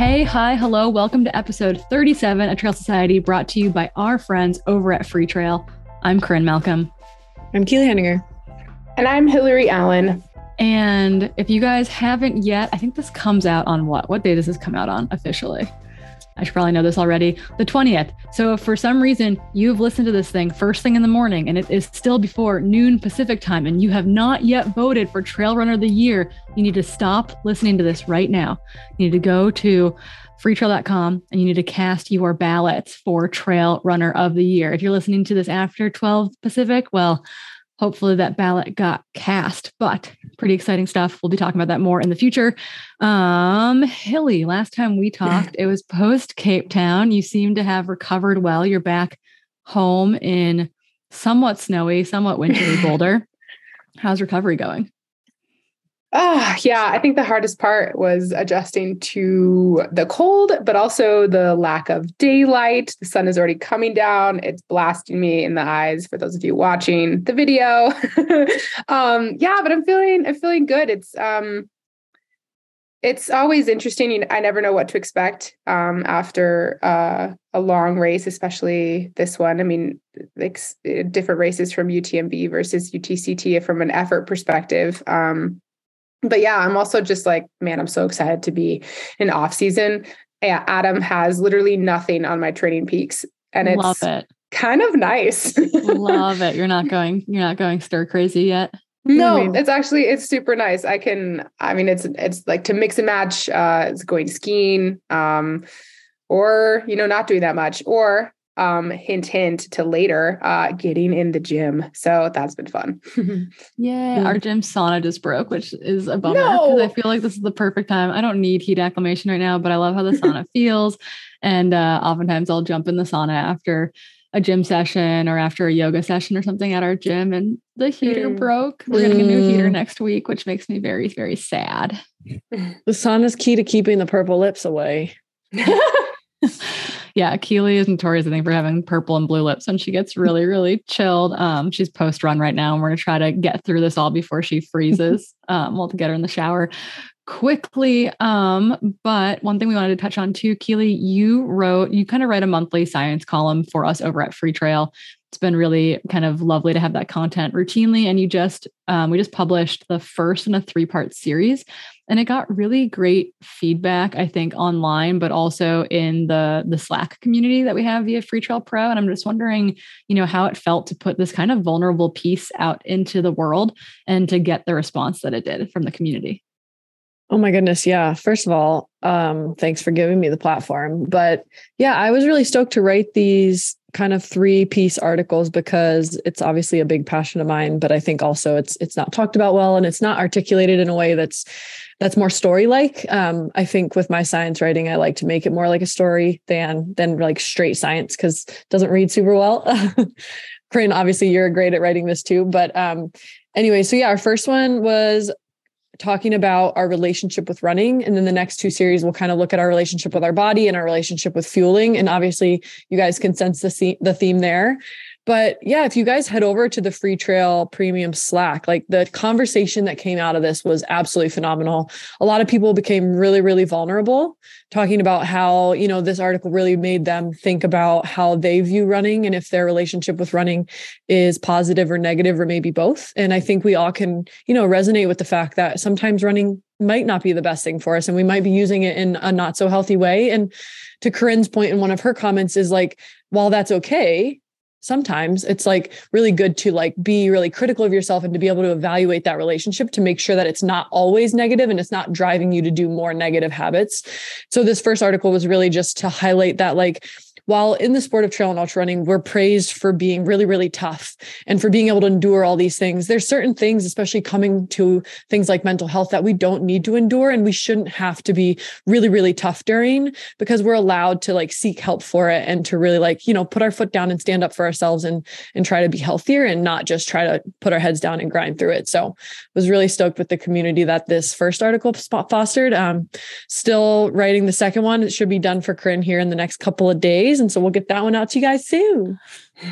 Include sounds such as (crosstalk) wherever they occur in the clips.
Hey, hi, hello. Welcome to episode 37 of Trail Society, brought to you by our friends over at Freetrail. I'm Corinne Malcolm. I'm Keely Henninger. And I'm Hillary Allen. And if you guys haven't yet, I think this comes out on what? What day does this come out on officially? I should probably know this already. The 20th. So if for some reason you've listened to this thing first thing in the morning and it is still before noon Pacific time and you have not yet voted for Trail Runner of the Year, you need to stop listening to this right now. You need to go to freetrail.com and you need to cast your ballots for Trail Runner of the Year. If you're listening to this after 12 Pacific, well, hopefully that ballot got cast but pretty exciting stuff. We'll be talking about that more in the future. Um hilly last time we (laughs) talked it was post cape town. You seem to have recovered well. You're back home in somewhat snowy somewhat wintry (laughs) boulder. How's recovery going Ah, oh, yeah. I think the hardest part was adjusting to the cold, but also the lack of daylight. The sun is already coming down. It's blasting me in the eyes for those of you watching the video. (laughs) um, yeah, but I'm feeling I'm feeling good. It's um it's always interesting. I never know what to expect um, after uh, a long race, especially this one. I mean, like different races from UTMB versus UTCT from an effort perspective. Um, but yeah, I'm also just like, man, I'm so excited to be in off season. Adam has literally nothing on my training peaks, and it's Love it. kind of nice. Love it. You're not (laughs) going. You're not going stir crazy yet. No, I mean? it's actually it's super nice. I can. I mean, it's it's like to mix and match. Uh, it's going skiing, um, or you know, not doing that much, or um, hint, hint to later, uh, getting in the gym. So that's been fun. (laughs) yeah. Our (laughs) gym sauna just broke, which is a bummer because no. I feel like this is the perfect time. I don't need heat acclimation right now, but I love how the sauna (laughs) feels. And uh, oftentimes I'll jump in the sauna after a gym session or after a yoga session or something at our gym and the heater mm. broke. We're getting a new heater mm. next week, which makes me very, very sad. The sun is key to keeping the purple lips away. Yeah, Keely is notorious, I think, for having purple and blue lips when she gets (laughs) really, really chilled. Um, she's post run right now, and we're gonna try to get through this all before she freezes. (laughs) um, we'll get her in the shower quickly. Um, but one thing we wanted to touch on too, Keely, you wrote, you kind of write a monthly science column for us over at Freetrail. It's been really kind of lovely to have that content routinely. And you just, um, we just published the first in a three part series and it got really great feedback i think online but also in the the slack community that we have via freetrail pro and i'm just wondering you know how it felt to put this kind of vulnerable piece out into the world and to get the response that it did from the community Oh my goodness. Yeah. First of all, um, thanks for giving me the platform. But yeah, I was really stoked to write these kind of three piece articles because it's obviously a big passion of mine, but I think also it's it's not talked about well and it's not articulated in a way that's that's more story like. Um, I think with my science writing, I like to make it more like a story than than like straight science because doesn't read super well. (laughs) Corinne, obviously you're great at writing this too. But um, anyway, so yeah, our first one was talking about our relationship with running. And then the next two series will kind of look at our relationship with our body and our relationship with fueling. And obviously, you guys can sense the, the theme there. But yeah, if you guys head over to the Freetrail Premium Slack, like the conversation that came out of this was absolutely phenomenal. A lot of people became really, really vulnerable, talking about how, you know, this article really made them think about how they view running and if their relationship with running is positive or negative or maybe both. And I think we all can, you know, resonate with the fact that sometimes running might not be the best thing for us and we might be using it in a not so healthy way. And to Corinne's point in one of her comments is like, while that's okay, sometimes it's like really good to like be really critical of yourself and to be able to evaluate that relationship to make sure that it's not always negative and it's not driving you to do more negative habits. So this first article was really just to highlight that like while in the sport of trail and ultra running, we're praised for being really, really tough and for being able to endure all these things. There's certain things, especially coming to things like mental health, that we don't need to endure and we shouldn't have to be really, really tough during because we're allowed to like seek help for it and to really like, you know, put our foot down and stand up for ourselves and and try to be healthier and not just try to put our heads down and grind through it. So was really stoked with the community that this first article fostered. Um, still writing the second one. It should be done for Corinne here in the next couple of days And so we'll get that one out to you guys soon.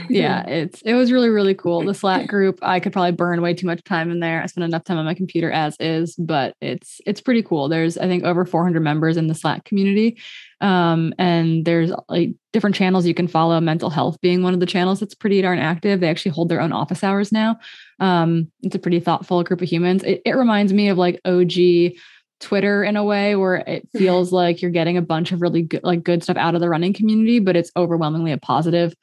yeah, it's it was really, really cool. The Slack group, I could probably burn way too much time in there. I spend enough time on my computer as is, but it's it's pretty cool. There's I think over 400 members in the Slack community. Um, and there's like different channels you can follow, mental health being one of the channels that's pretty darn active. They actually hold their own office hours now. Um, it's a pretty thoughtful group of humans. It, it reminds me of like OG Twitter in a way where it feels like you're getting a bunch of really good like good stuff out of the running community, but it's overwhelmingly a positive,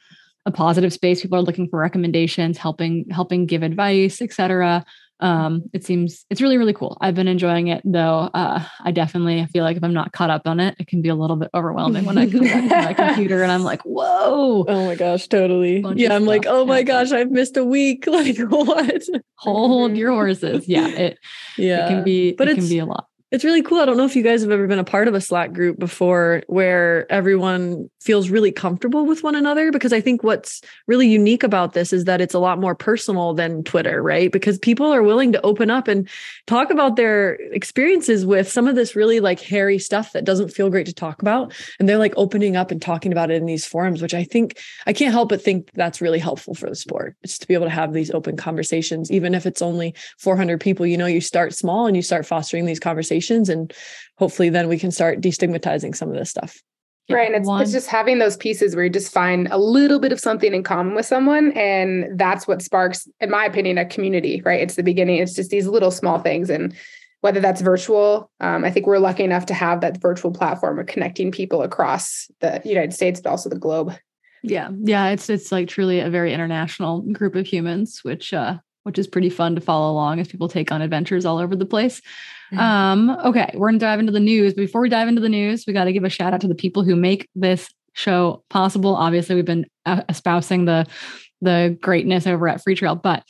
a positive space. People are looking for recommendations, helping, helping give advice, etc um it seems it's really really cool. I've been enjoying it though uh i definitely feel like if i'm not caught up on it it can be a little bit overwhelming when i come back to my (laughs) computer and i'm like whoa! Oh my gosh totally. Yeah i'm like oh my gosh i've missed a week. (laughs) Like what? Hold your horses. Yeah (laughs) it yeah it can be but it can be a lot it's really cool. I don't know if you guys have ever been a part of a Slack group before where everyone feels really comfortable with one another because I think what's really unique about this is that it's a lot more personal than Twitter, right? Because people are willing to open up and talk about their experiences with some of this really like hairy stuff that doesn't feel great to talk about. And they're like opening up and talking about it in these forums, which I think I can't help but think that's really helpful for the sport. It's to be able to have these open conversations, even if it's only 400 people, you know, you start small and you start fostering these conversations conversations and hopefully then we can start destigmatizing some of this stuff. Right and it's, it's just having those pieces where you just find a little bit of something in common with someone and that's what sparks in my opinion a community right? It's the beginning it's just these little small things and whether that's virtual um, i think we're lucky enough to have that virtual platform of connecting people across the united states but also the globe. Yeah yeah it's it's like truly a very international group of humans which uh which is pretty fun to follow along as people take on adventures all over the place. (laughs) Um, okay, we're gonna dive into the news. Before we dive into the news, we got to give a shout out to the people who make this show possible. Obviously, we've been uh, espousing the the greatness over at Freetrail, but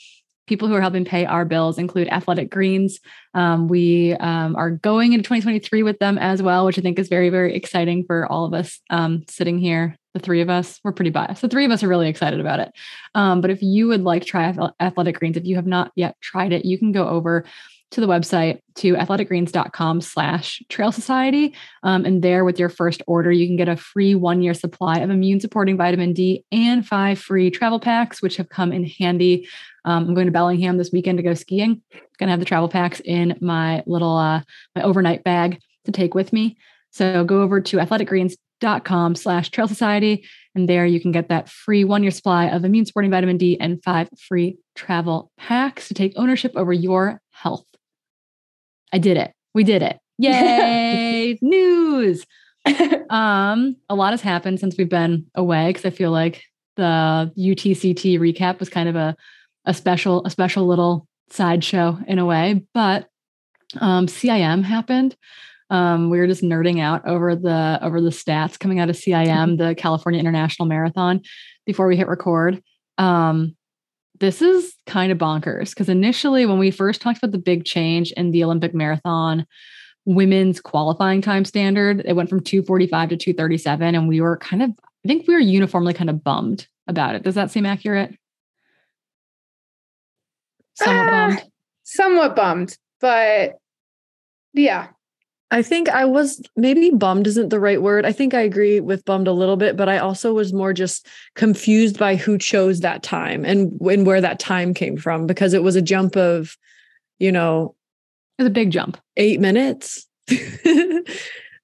people who are helping pay our bills include Athletic Greens. Um, we um, are going into 2023 with them as well, which I think is very, very exciting for all of us um, sitting here. The three of us, we're pretty biased. The three of us are really excited about it. Um, but if you would like try Athletic Greens, if you have not yet tried it, you can go over to the website to athleticgreens.com slash trail society. Um, and there with your first order, you can get a free one year supply of immune supporting vitamin D and five free travel packs, which have come in handy. Um, I'm going to Bellingham this weekend to go skiing. Going to have the travel packs in my little, uh, my overnight bag to take with me. So go over to athleticgreens.com slash trail society. And there you can get that free one year supply of immune supporting vitamin D and five free travel packs to take ownership over your health. I did it. We did it. Yay! (laughs) News. (laughs) um, a lot has happened since we've been away because I feel like the UTCT recap was kind of a a special a special little sideshow in a way. But um, CIM happened. Um, we were just nerding out over the over the stats coming out of CIM, mm-hmm. the California International Marathon, before we hit record. Um, this is kind of bonkers because initially, when we first talked about the big change in the Olympic marathon women's qualifying time standard, it went from 245 to 237. And we were kind of, I think we were uniformly kind of bummed about it. Does that seem accurate? Somewhat uh, bummed. Somewhat bummed, but yeah, I think I was maybe bummed isn't the right word. I think I agree with bummed a little bit, but I also was more just confused by who chose that time and when where that time came from because it was a jump of, you know, it was a big jump. 8 minutes. (laughs) um,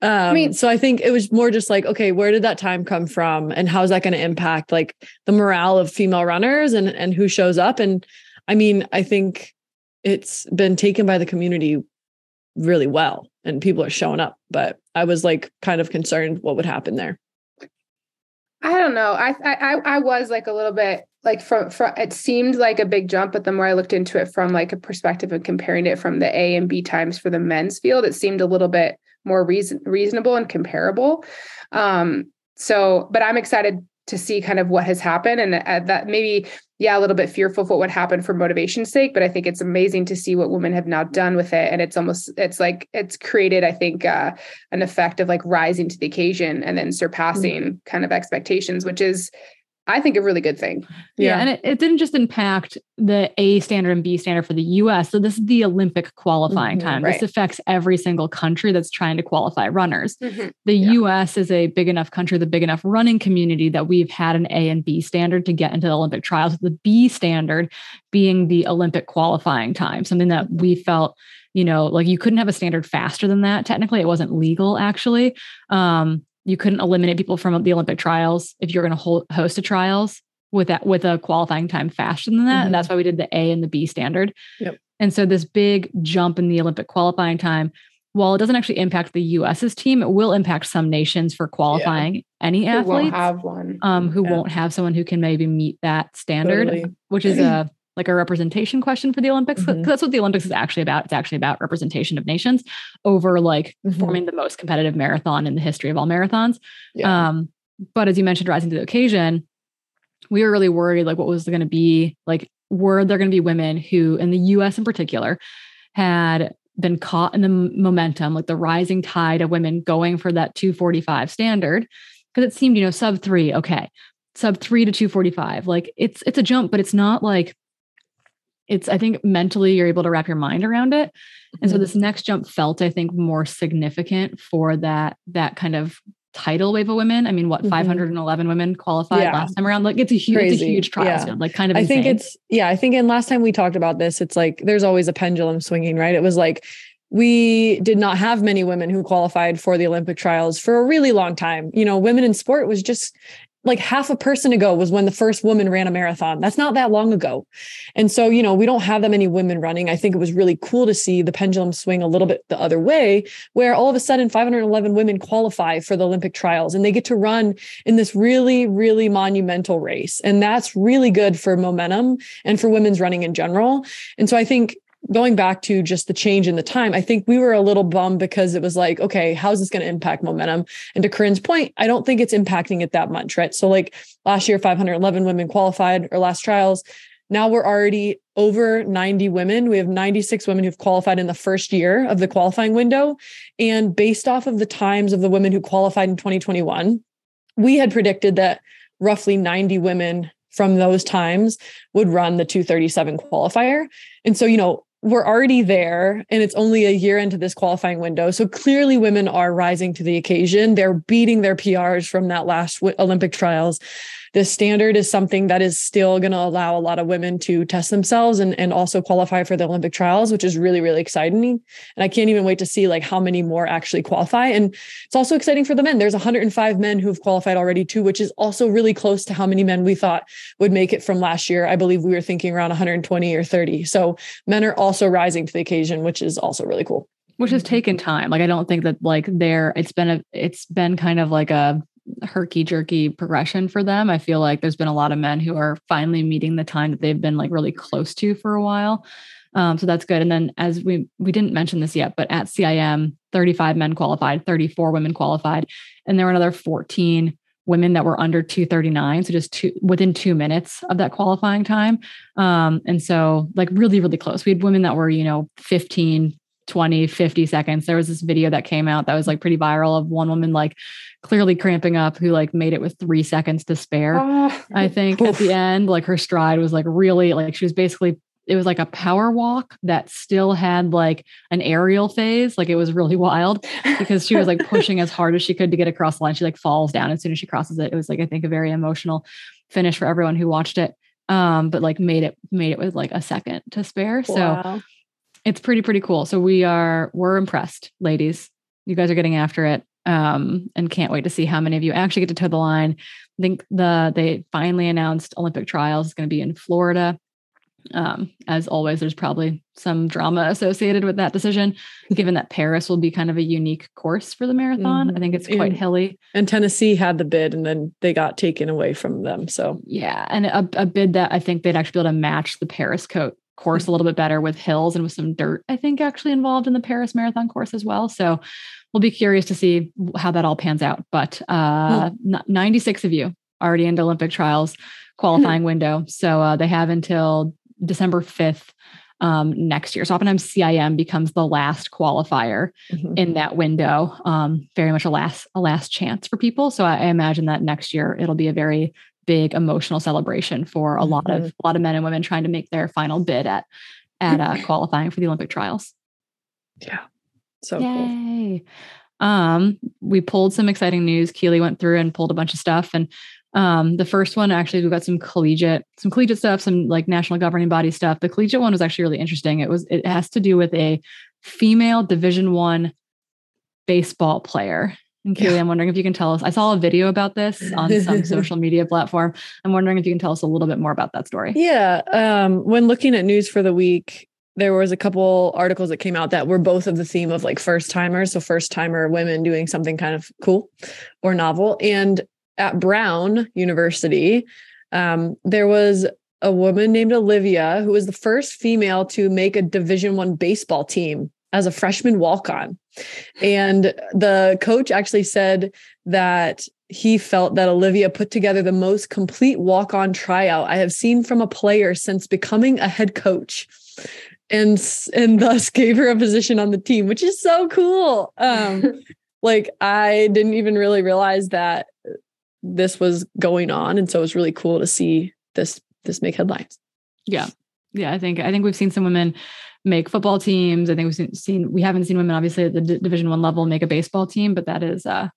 I mean, so I think it was more just like, okay, where did that time come from, and how is that going to impact like the morale of female runners and and who shows up? And I mean, I think it's been taken by the community really well and people are showing up. But I was like kind of concerned what would happen there. I don't know. I I I was like a little bit like from from it seemed like a big jump, but the more I looked into it from like a perspective of comparing it from the A and B times for the men's field, it seemed a little bit more reason reasonable and comparable. Um, so, but I'm excited to see kind of what has happened and uh, that maybe yeah a little bit fearful of what would happen for motivation's sake but i think it's amazing to see what women have now done with it and it's almost it's like it's created i think uh, an effect of like rising to the occasion and then surpassing mm-hmm. kind of expectations which is I think a really good thing. Yeah. yeah. And it, it, didn't just impact the A standard and B standard for the US. So this is the Olympic qualifying mm-hmm, time. Right. This affects every single country that's trying to qualify runners. Mm-hmm. The yeah. US is a big enough country, the big enough running community that we've had an A and B standard to get into the Olympic trials. The B standard being the Olympic qualifying time, something that we felt you know like you couldn't have a standard faster than that technically it wasn't legal actually um you couldn't eliminate people from the Olympic trials if you're going to host a trials with that with a qualifying time faster than that. Mm-hmm. And that's why we did the A and the B standard. Yep. And so this big jump in the Olympic qualifying time, while it doesn't actually impact the US's team, it will impact some nations for qualifying yeah. any who athletes. have one. Um, who yeah. won't have someone who can maybe meet that standard, totally. which is a like a representation question for the Olympics. Mm-hmm. That's what the Olympics is actually about. It's actually about representation of nations over like mm-hmm. forming the most competitive marathon in the history of all marathons. Yeah. Um, but as you mentioned, rising to the occasion, we were really worried like what was going to be like were there going to be women who in the US in particular had been caught in the momentum like the rising tide of women going for that 245 standard because it seemed you know sub 3 okay sub 3 to 245 like it's it's a jump but it's not like it's i think mentally you're able to wrap your mind around it and mm-hmm. so this next jump felt i think more significant for that that kind of tidal wave of women i mean what mm-hmm. 511 women qualified yeah. last time around like it's a huge Crazy. it's a huge trial yeah. like kind of i think it's yeah i think in last time we talked about this it's like there's always a pendulum swinging right it was like we did not have many women who qualified for the Olympic trials for a really long time. You know, women in sport was just like half a person ago was when the first woman ran a marathon. That's not that long ago. And so, you know, we don't have that many women running. I think it was really cool to see the pendulum swing a little bit the other way, where all of a sudden 511 women qualify for the Olympic trials and they get to run in this really, really monumental race. And that's really good for momentum and for women's running in general. And so I think going back to just the change in the time, I think we were a little bummed because it was like, okay, how's this going to impact momentum? And to Corinne's point, I don't think it's impacting it that much, right? So, like last year, 511 women qualified or last trials. Now we're already over 90 women. We have 96 women who've qualified in the first year of the qualifying window. And based off of the times of the women who qualified in 2021, we had predicted that roughly 90 women from those times would run the 237 qualifier. And so, you know, we're already there and it's only a year into this qualifying window. So clearly women are rising to the occasion. They're beating their PRs from that last Olympic trials this standard is something that is still going to allow a lot of women to test themselves and, and also qualify for the Olympic trials, which is really, really exciting. And I can't even wait to see like how many more actually qualify. And it's also exciting for the men. There's 105 men who've qualified already too, which is also really close to how many men we thought would make it from last year. I believe we were thinking around 120 or 30. So men are also rising to the occasion, which is also really cool which has taken time. Like I don't think that like there it's been a it's been kind of like a herky jerky progression for them. I feel like there's been a lot of men who are finally meeting the time that they've been like really close to for a while. Um, so that's good. And then as we we didn't mention this yet, but at CIM, 35 men qualified, 34 women qualified, and there were another 14 women that were under 239 so just two within two minutes of that qualifying time um, and so like really really close we had women that were you know 15 20 50 seconds. There was this video that came out that was like pretty viral of one woman like clearly cramping up who like made it with three seconds to spare. Oh, i think oof. at the end like her stride was like really like she was basically it was like a power walk that still had like an aerial phase. Like it was really (laughs) wild because she was like pushing as hard as she could to get across the line. She like falls down as soon as she crosses it. It was like i think a very emotional finish for everyone who watched it um but like made it made it with like a second to spare. Wow. so it's pretty pretty cool so we are we're impressed ladies you guys are getting after it um, and can't wait to see how many of you actually get to toe the line. I think the they finally announced Olympic trials is going to be in Florida. Um, as always, there's probably some drama associated with that decision, (laughs) given that Paris will be kind of a unique course for the marathon. Mm-hmm. I think it's quite and, hilly. And Tennessee had the bid, and then they got taken away from them. So yeah, and a, a bid that I think they'd actually be able to match the Paris coat course a little bit better with hills and with some dirt. I think actually involved in the Paris Marathon course as well. So we'll be curious to see how that all pans out. But uh, hmm. 96 of you already into Olympic trials qualifying window. So uh, they have until December 5th um, next year. So oftentimes CIM becomes the last qualifier mm-hmm. in that window. Um, very much a last a last chance for people. So I, I, imagine that next year it'll be a very big emotional celebration for a lot of a lot of men and women trying to make their final bid at at uh, (laughs) qualifying for the Olympic trials. Yeah. So cool. Um, we pulled some exciting news. Keely went through and pulled a bunch of stuff. And um, the first one, actually, we got some collegiate, some collegiate stuff, some like national governing body stuff. The collegiate one was actually really interesting. It was, it has to do with a female division one baseball player. And Keely, I'm wondering if you can tell us. I saw a video about this on some (laughs) social media platform. I'm wondering if you can tell us a little bit more about that story. Yeah. Um, when looking at news for the week, there was a couple articles that came out that were both of the theme of like first timers. So first timer women doing something kind of cool or novel. And at Brown University, um, there was a woman named Olivia who was the first female to make a division one baseball team as a freshman walk-on. And the coach actually said that he felt that Olivia put together the most complete walk on tryout I have seen from a player since becoming a head coach. And, and thus (laughs) gave her a position on the team, which is so cool. Um, (laughs) like I didn't even really realize that this was going on. And so it was really cool to see this this make headlines. Yeah. Yeah. I think, I think we've seen some women make football teams. I think we've seen, we haven't seen women obviously at the D- division one level make a baseball team, but that is, uh,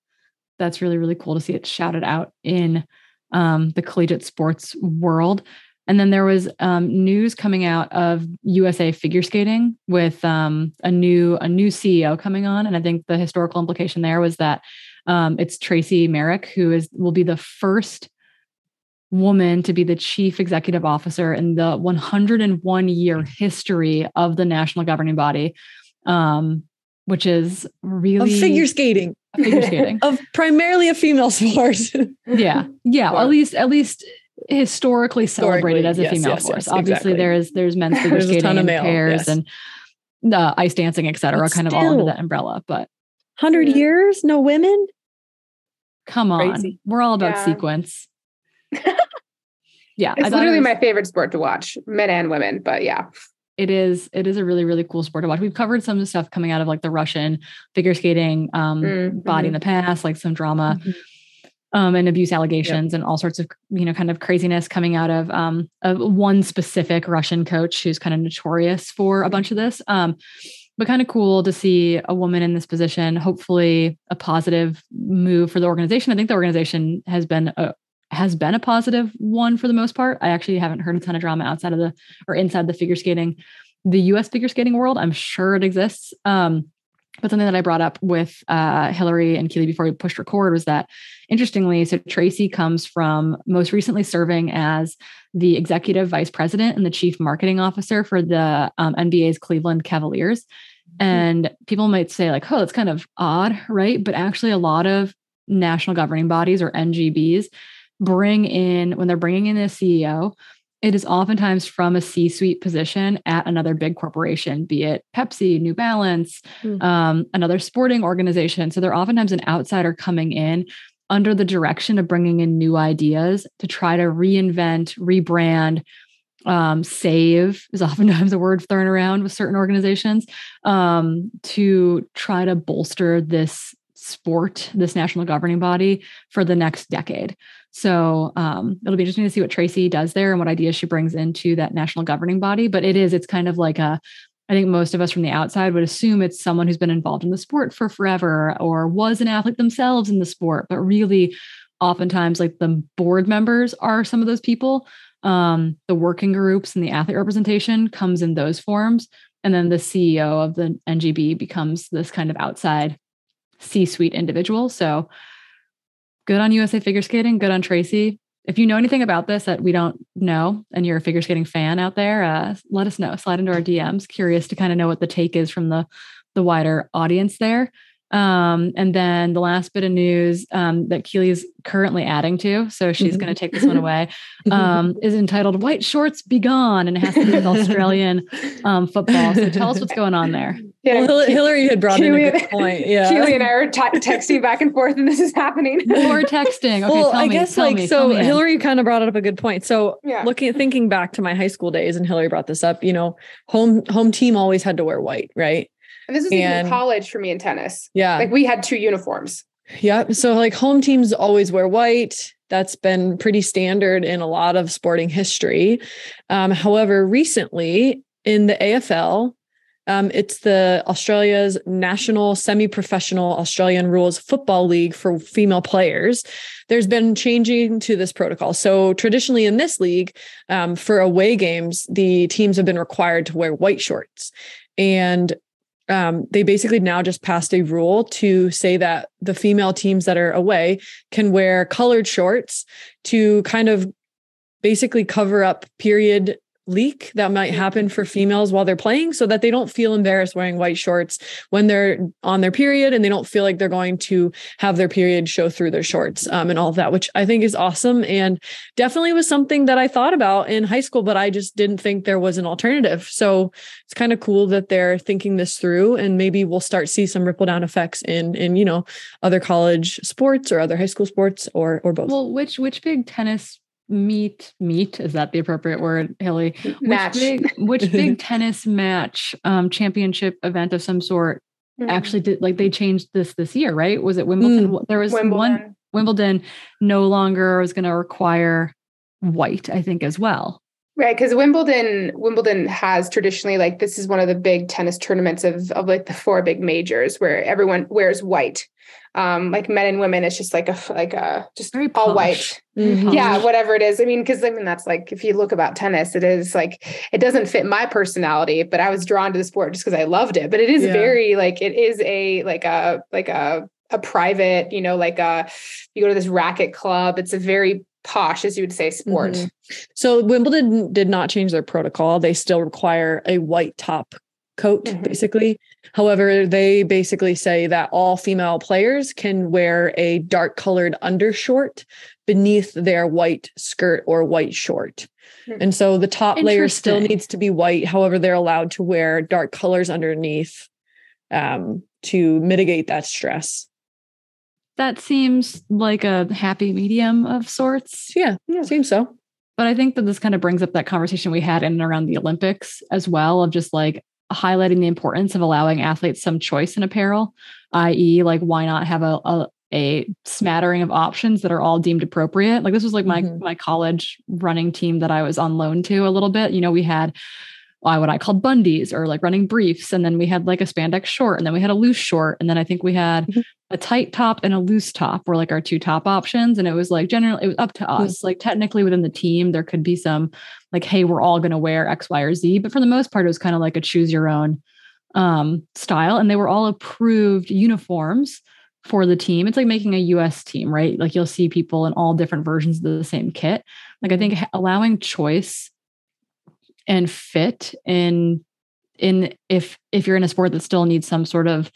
that's really, really cool to see it shouted out in um, the collegiate sports world. And then there was um, news coming out of USA figure skating with um, a new a new CEO coming on, and I think the historical implication there was that um, it's Tracy Marek who is will be the first woman to be the chief executive officer in the 101 year history of the national governing body, um, which is really Of figure skating. figure skating. (laughs) Of primarily a female (laughs) sport. yeah yeah at least at least historically celebrated Historically, as a yes, female yes, force yes, obviously exactly. there is there's men's (laughs) figure There's a ton skating of and male, pairs and uh, ice dancing etc kind of all under that umbrella but 100 Yeah. years, no women? come on Crazy. we're all about Yeah. sequence yeah I It's thought it literally was- my favorite sport to watch, men and women. But yeah, it is it is a really really cool sport to watch we've covered some stuff coming out of like the russian figure skating um Mm, body in the past like some drama um, and abuse allegations and all sorts of you know kind of craziness coming out of um, of one specific Russian coach who's kind of notorious for a bunch of this. Um, but kind of cool to see a woman in this position. Hopefully, a positive move for the organization. I think the organization has been a has been a positive one for the most part. I actually haven't heard a ton of drama outside of the or inside the figure skating, the U.S. figure skating world. I'm sure it exists. Um, but something that I brought up with uh, Hillary and Keely before we pushed record was that interestingly, so Tracy comes from most recently serving as the executive vice president and the chief marketing officer for the um, NBA's Cleveland Cavaliers. And people might say, like, oh, that's kind of odd, right? But actually, a lot of national governing bodies or NGBs bring in, when they're bringing in a CEO, it is oftentimes from a C suite position at another big corporation, be it Pepsi, New Balance, Hmm. um, another sporting organization. So they're oftentimes an outsider coming in under the direction of bringing in new ideas to try to reinvent, rebrand, um, save is (laughs) oftentimes a word thrown around with certain organizations um, to try to bolster this sport, this national governing body for the next decade. So um, it'll be interesting to see what Tracy does there and what ideas she brings into that national governing body. But it is, it's kind of like a, I think most of us from the outside would assume it's someone who's been involved in the sport for forever or was an athlete themselves in the sport, but really oftentimes like the board members are some of those people. Um, the working groups and the athlete representation comes in those forms. And then the CEO of the NGB becomes this kind of outside C suite individual. So good on USA Figure Skating, good on Tracy. If you know anything about this that we don't know and you're a figure skating fan out there, uh, let us know. Slide into our DMs. Curious to kind of know what the take is from the the wider audience there. Um, and then the last bit of news um, that Keely is currently adding to, so she's going to take this one away, (laughs) um, is entitled "White Shorts Be Gone," and it has to do with Australian (laughs) um, football. So tell us what's going on there. yeah. Well, Hil- Hillary had brought in a good point. (laughs) Yeah. Keely and I are t- texting back and forth, and this is happening. Or texting. Okay, well, tell I me, guess tell like me, so. Hillary kind of brought up a good point. So Yeah. looking at thinking back to my high school days and Hillary brought this up, you know, home home team always had to wear white, right? And this is even And- college for me in tennis. Yeah. Like we had two uniforms. Yeah. So like home teams always wear white. That's been pretty standard in a lot of sporting history. Um, however, recently in the AFL, um, it's the Australia's national semi-professional Australian rules football league for female players. There's been changing to this protocol. So traditionally in this league, um, for away games, the teams have been required to wear white shorts, and um, they basically now just passed a rule to say that the female teams that are away can wear colored shorts to kind of basically cover up period leak that might happen for females while they're playing so that they don't feel embarrassed wearing white shorts when they're on their period and they don't feel like they're going to have their period show through their shorts um, and all of that which i think is awesome and definitely was something that i thought about in high school but i just didn't think there was an alternative. So it's kind of cool that they're thinking this through and maybe we'll start see some ripple down effects in in you know other college sports or other high school sports or or both. Well which which big tennis meet meet is that the appropriate word hilly match which big, which big (laughs) tennis match um championship event of some sort mm-hmm. actually did like they changed this this year right was it wimbledon mm. there was wimbledon. one wimbledon no longer was going to require white i think as well Right, because Wimbledon, Wimbledon has traditionally like this is one of the big tennis tournaments of of like the four big majors where everyone wears white. Um, like men and women, it's just like a like a just Very all posh. white. Mm-hmm. Yeah, whatever it is. I mean, because I mean that's like if you look about tennis, it is like it doesn't fit my personality, but I was drawn to the sport just because I loved it. But it is yeah. very like it is a like a like a a private, you know, like a you go to this racket club. It's a very posh, as you would say, sport. Mm-hmm. So Wimbledon did not change their protocol. They still require a white top coat, mm-hmm. basically. However, they basically say that all female players can wear a dark colored undershort beneath their white skirt or white short. Mm-hmm. And so the top layer still needs to be white. However, they're allowed to wear dark colors underneath um, to mitigate that stress that seems like a happy medium of sorts. Yeah, yeah, seems so. But I think that this kind of brings up that conversation we had in and around the Olympics as well of just like highlighting the importance of allowing athletes some choice in apparel, i.e., like why not have a, a a smattering of options that are all deemed appropriate. Like this was like my mm-hmm. my college running team that I was on loan to a little bit. You know, we had uh, what I called bundies or like running briefs. And then we had like a spandex short and then we had a loose short. And then I think we had mm-hmm. A tight top and a loose top were like our two top options. And it was like generally, it was up to mm-hmm. us. Like technically within the team, there could be some like, hey, we're all going to wear X, Y, or Z. But for the most part, it was kind of like a choose your own um, style. And they were all approved uniforms for the team. It's like making a US team, right? Like you'll see people in all different versions of the same kit. Like I think mm-hmm. allowing choice and fit in in if if you're in a sport that still needs some sort of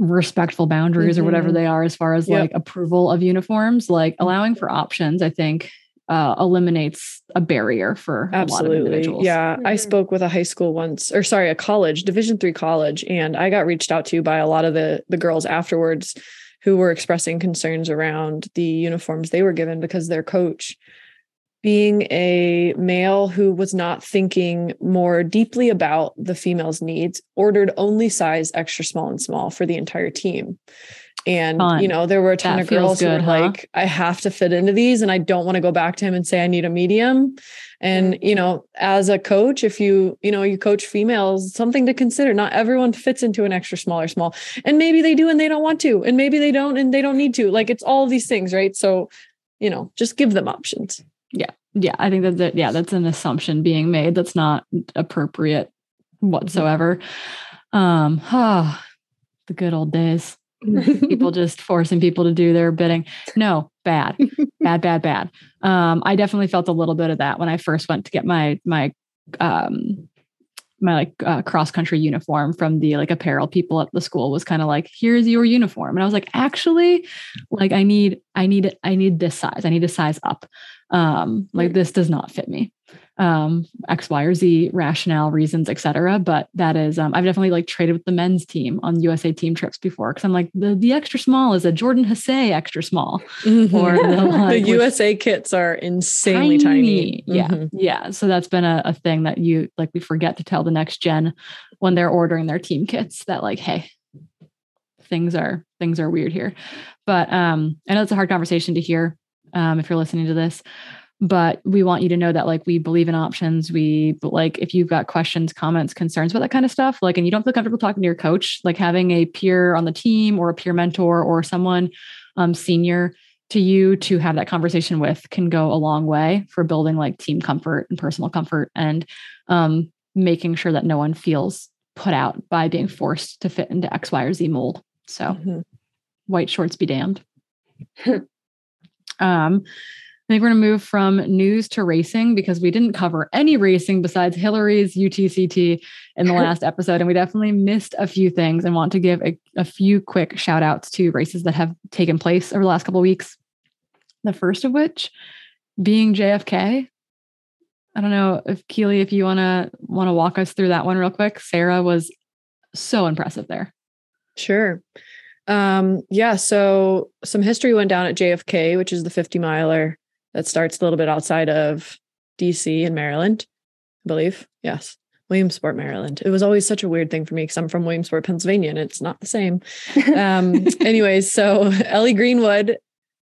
respectful boundaries mm-hmm. or whatever mm-hmm. they are as far as yep. like approval of uniforms like mm-hmm. allowing for options i think uh, eliminates a barrier for absolutely yeah mm-hmm. i spoke with a high school once or sorry a college division three college and i got reached out to by a lot of the the girls afterwards who were expressing concerns around the uniforms they were given because their coach being a male who was not thinking more deeply about the female's needs, ordered only size extra small and small for the entire team. And Fun. you know, there were a ton that of girls good, who were huh? like, I have to fit into these and I don't want to go back to him and say I need a medium. And mm. you know, as a coach, if you, you know, you coach females, something to consider. Not everyone fits into an extra small or small. And maybe they do and they don't want to. And maybe they don't and they don't need to. Like it's all these things, right? So, you know, just give them options. Yeah. Yeah. I think that, that yeah, that's an assumption being made that's not appropriate whatsoever. Um, ah, the good old days. (laughs) people just forcing people to do their bidding. No, bad, bad, bad, bad. Um, I definitely felt a little bit of that when I first went to get my my um my like uh, cross country uniform from the like apparel people at the school was kind of like here's your uniform and i was like actually like i need i need i need this size i need a size up um like this does not fit me um x y or z rationale reasons etc but that is um i've definitely like traded with the men's team on usa team trips before because i'm like the the extra small is a jordan Hasay extra small mm-hmm. or the, (laughs) like, the usa kits are insanely tiny, tiny. yeah mm-hmm. yeah so that's been a, a thing that you like we forget to tell the next gen when they're ordering their team kits that like hey things are things are weird here but um i know it's a hard conversation to hear um, if you're listening to this but we want you to know that like we believe in options. We like if you've got questions comments concerns about that kind of stuff like and you don't feel comfortable talking to your coach like having a peer on the team or a peer mentor or someone um, senior to you to have that conversation with can go a long way for building like team comfort and personal comfort and um, making sure that no one feels put out by being forced to fit into x y or z mold. So mm-hmm. white shorts be damned (laughs) um I think we're going to move from news to racing because we didn't cover any racing besides Hillary's UTCT in the (laughs) last episode. And we definitely missed a few things and want to give a, a few quick shout outs to races that have taken place over the last couple weeks. The first of which being JFK. I don't know if Keely, if you want to want to walk us through that one real quick. Sarah was so impressive there. Sure. Um, yeah, so some history went down at JFK, which is the 50 miler that starts a little bit outside of DC in Maryland, I believe. Yes. Williamsport, Maryland. It was always such a weird thing for me because I'm from Williamsport, Pennsylvania, and it's not the same. Um, (laughs) anyways, so (laughs) Ellie Greenwood,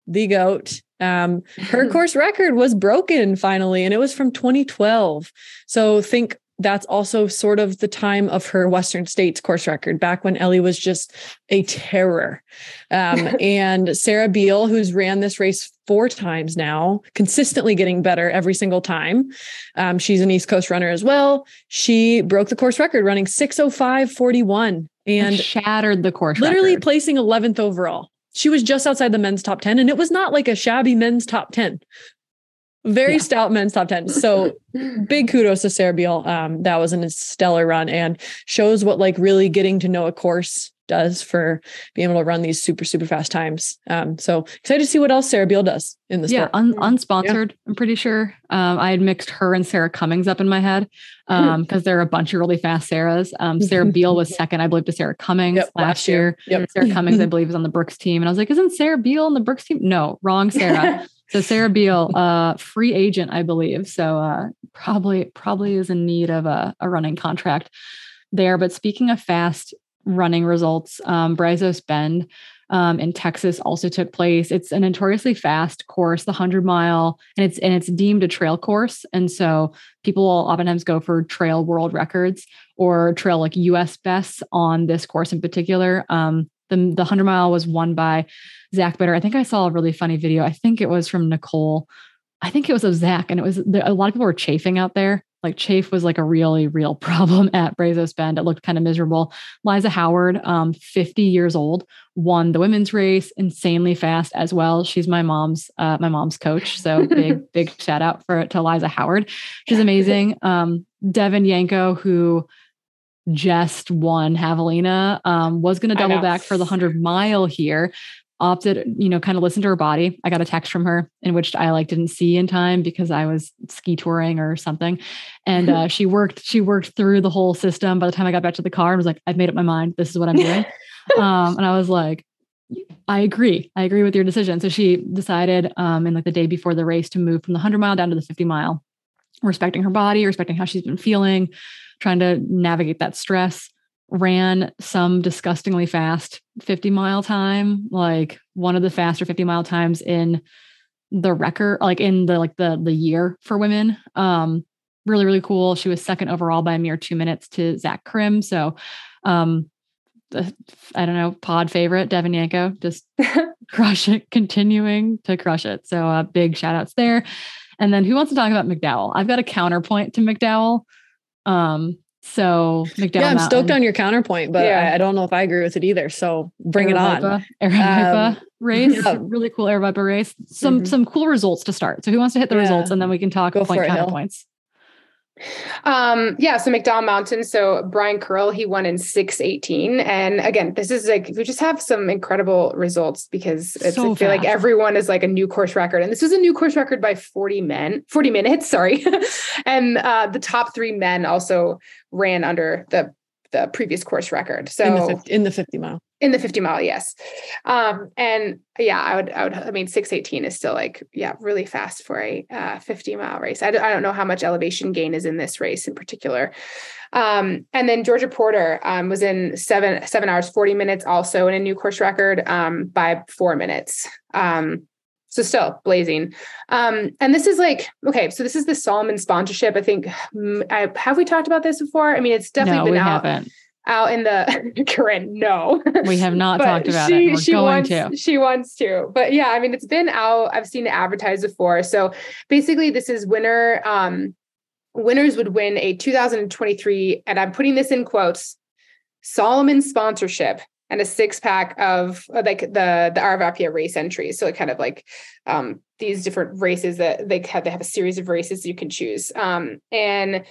the goat, um, her (laughs) course record was broken finally, and it was from 2012. So think that's also sort of the time of her Western States course record, back when Ellie was just a terror. Um, (laughs) and Sarah Biehl, who's ran this race four times now, consistently getting better every single time. Um, she's an East Coast runner as well. She broke the course record running 605.41 and shattered the course literally record. placing 11th overall. She was just outside the men's top 10, and it was not like a shabby men's top 10 very yeah. stout men's top 10 so big kudos to sarah biehl um, that was an stellar run and shows what like really getting to know a course does for being able to run these super super fast times. Um, so excited to see what else sarah biehl does in this yeah un- unsponsored yeah. i'm pretty sure. Um, i had mixed her and sarah cummings up in my head because um, (laughs) there are a bunch of really fast sarahs. Um, sarah (laughs) biehl was second i believe to sarah cummings yep, last, last year, year. Yep. sarah (laughs) cummings i believe was on the brooks team. And i was like isn't sarah biehl on the brooks team? No wrong sarah So Sarah Biehl, uh, free agent, I believe. So uh, probably probably is in need of a, a running contract there. But speaking of fast running results, um, Brazos Bend um, in Texas also took place. It's a notoriously fast course, the hundred mile, and it's and it's deemed a trail course. And so people will oftentimes go for trail world records or trail like U.S. bests on this course in particular. Um, the the hundred mile was won by Zach Bitter. I think I saw a really funny video. I think it was from Nicole. I think it was of Zach, and it was a lot of people were chafing out there. Like chafe was like a really real (laughs) problem at Brazos Bend. It looked kind of miserable. Liza Howard, um, 50 years old, won the women's race insanely fast as well. She's my mom's uh, my mom's coach, so big (laughs) big shout out for to Liza Howard. She's amazing. (laughs) Um, Devon Yanko, who just won Javelina, um, was going to double back for the 100 mile here, opted, you know, kind of listened to her body. I got a text from her in which I like didn't see in time because I was ski touring or something. And (laughs) uh, she worked, she worked through the whole system. By the time I got back to the car, I was like, I've made up my mind. This is what I'm (laughs) doing. um, and I was like, I agree. I agree with your decision. So she decided um, in like the day before the race to move from the 100 mile down to the 50 mile, respecting her body, respecting how she's been feeling, trying to navigate that stress ran some disgustingly fast 50 mile time, like one of the faster 50 mile times in the record, like in the like the the year for women. Um, really, really cool. She was second overall by a mere two minutes to Zach Krim. So um the, I don't know, pod favorite, Devon Yanko, just (laughs) crush it, continuing to crush it. So uh, big shout outs there. And then who wants to talk about McDowell? I've got a counterpoint to McDowell. Um, so McDowell yeah, I'm Mountain. stoked on your counterpoint, but yeah. I, I, don't know if I agree with it either. So bring Aravaipa, it on. Aravaipa um, (laughs) race, yeah. really cool Aravaipa race. Some mm-hmm. some cool results to start. So who wants to hit the yeah. results, and then we can talk Go point counterpoints. Um, yeah, so McDowell Mountain. So Brian Curl, he won in 618. And again, this is like we just have some incredible results because it's so I feel like everyone is like a new course record. And this was a new course record by 40 men, 40 minutes, (laughs) sorry. and uh the top three men also ran under the the previous course record. So in the 50, in the 50 mile. In the 50 mile, yes. Um, and yeah, I would, I would, I mean, 618 is still like, yeah, really fast for a uh, 50 mile race. I, d- I don't know how much elevation gain is in this race in particular. Um, and then Georgia Porter um, was in seven, seven hours, 40 minutes, also in a new course record um, by four minutes. Um, so still blazing. Um, and this is like, okay, so this is the Salomon sponsorship. I think, (sighs) I, have we talked about this before? I mean, it's definitely no, been we out, haven't. Out in the (laughs) current. No, we have not talked about she, it. We're she going wants, to. She wants to, but yeah, I mean, it's been out. I've seen it advertised before. So basically this is winner, um, winners would win a 2023, and I'm putting this in quotes, Salomon sponsorship and a six pack of uh, like the the Aravaipa race entries. So it kind of like um, these different races that they have. They have a series of races you can choose. Um, and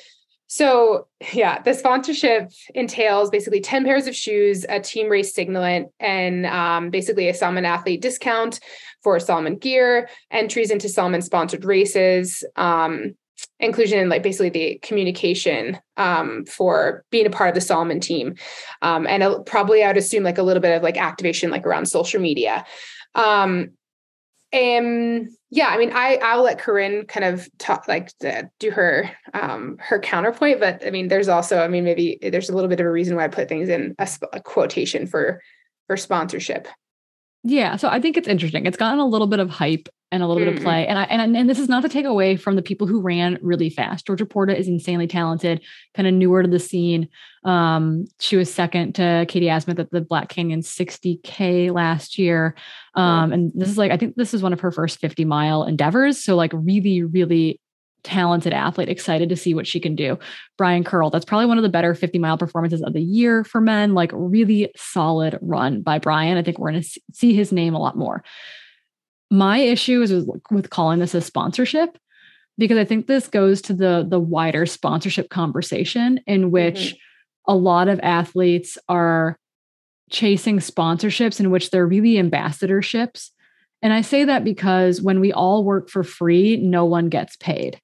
so yeah, the sponsorship entails basically ten pairs of shoes, a team race signalant, and um, basically a Salomon athlete discount for Salomon gear, entries into Salomon sponsored races. Um, inclusion in like basically the communication um, for being a part of the Salomon team. Um, and a, probably I would assume like a little bit of like activation like around social media. Um, and yeah, I mean, I I'll let Corinne kind of talk like do her um her counterpoint, but I mean, there's also I mean maybe there's a little bit of a reason why I put things in a, a quotation for for sponsorship. Yeah, so I think it's interesting. It's gotten a little bit of hype and a little mm. bit of mm. play. And I and, and this is not to take away from the people who ran really fast. Georgia Porta is insanely talented, kind of newer to the scene. Um, she was second to Katie Asmuth at the Black Canyon 60K last year. Um, and this is like, I think this is one of her first 50 mile endeavors. So like really, really talented athlete, excited to see what she can do. Brian Curl, that's probably one of the better 50 mile performances of the year for men, like really solid run by Brian. I think we're going to see his name a lot more. My issue is with, with calling this a sponsorship because I think this goes to the the wider sponsorship conversation in which mm-hmm. a lot of athletes are chasing sponsorships in which they're really ambassadorships. And I say that because when we all work for free, no one gets paid.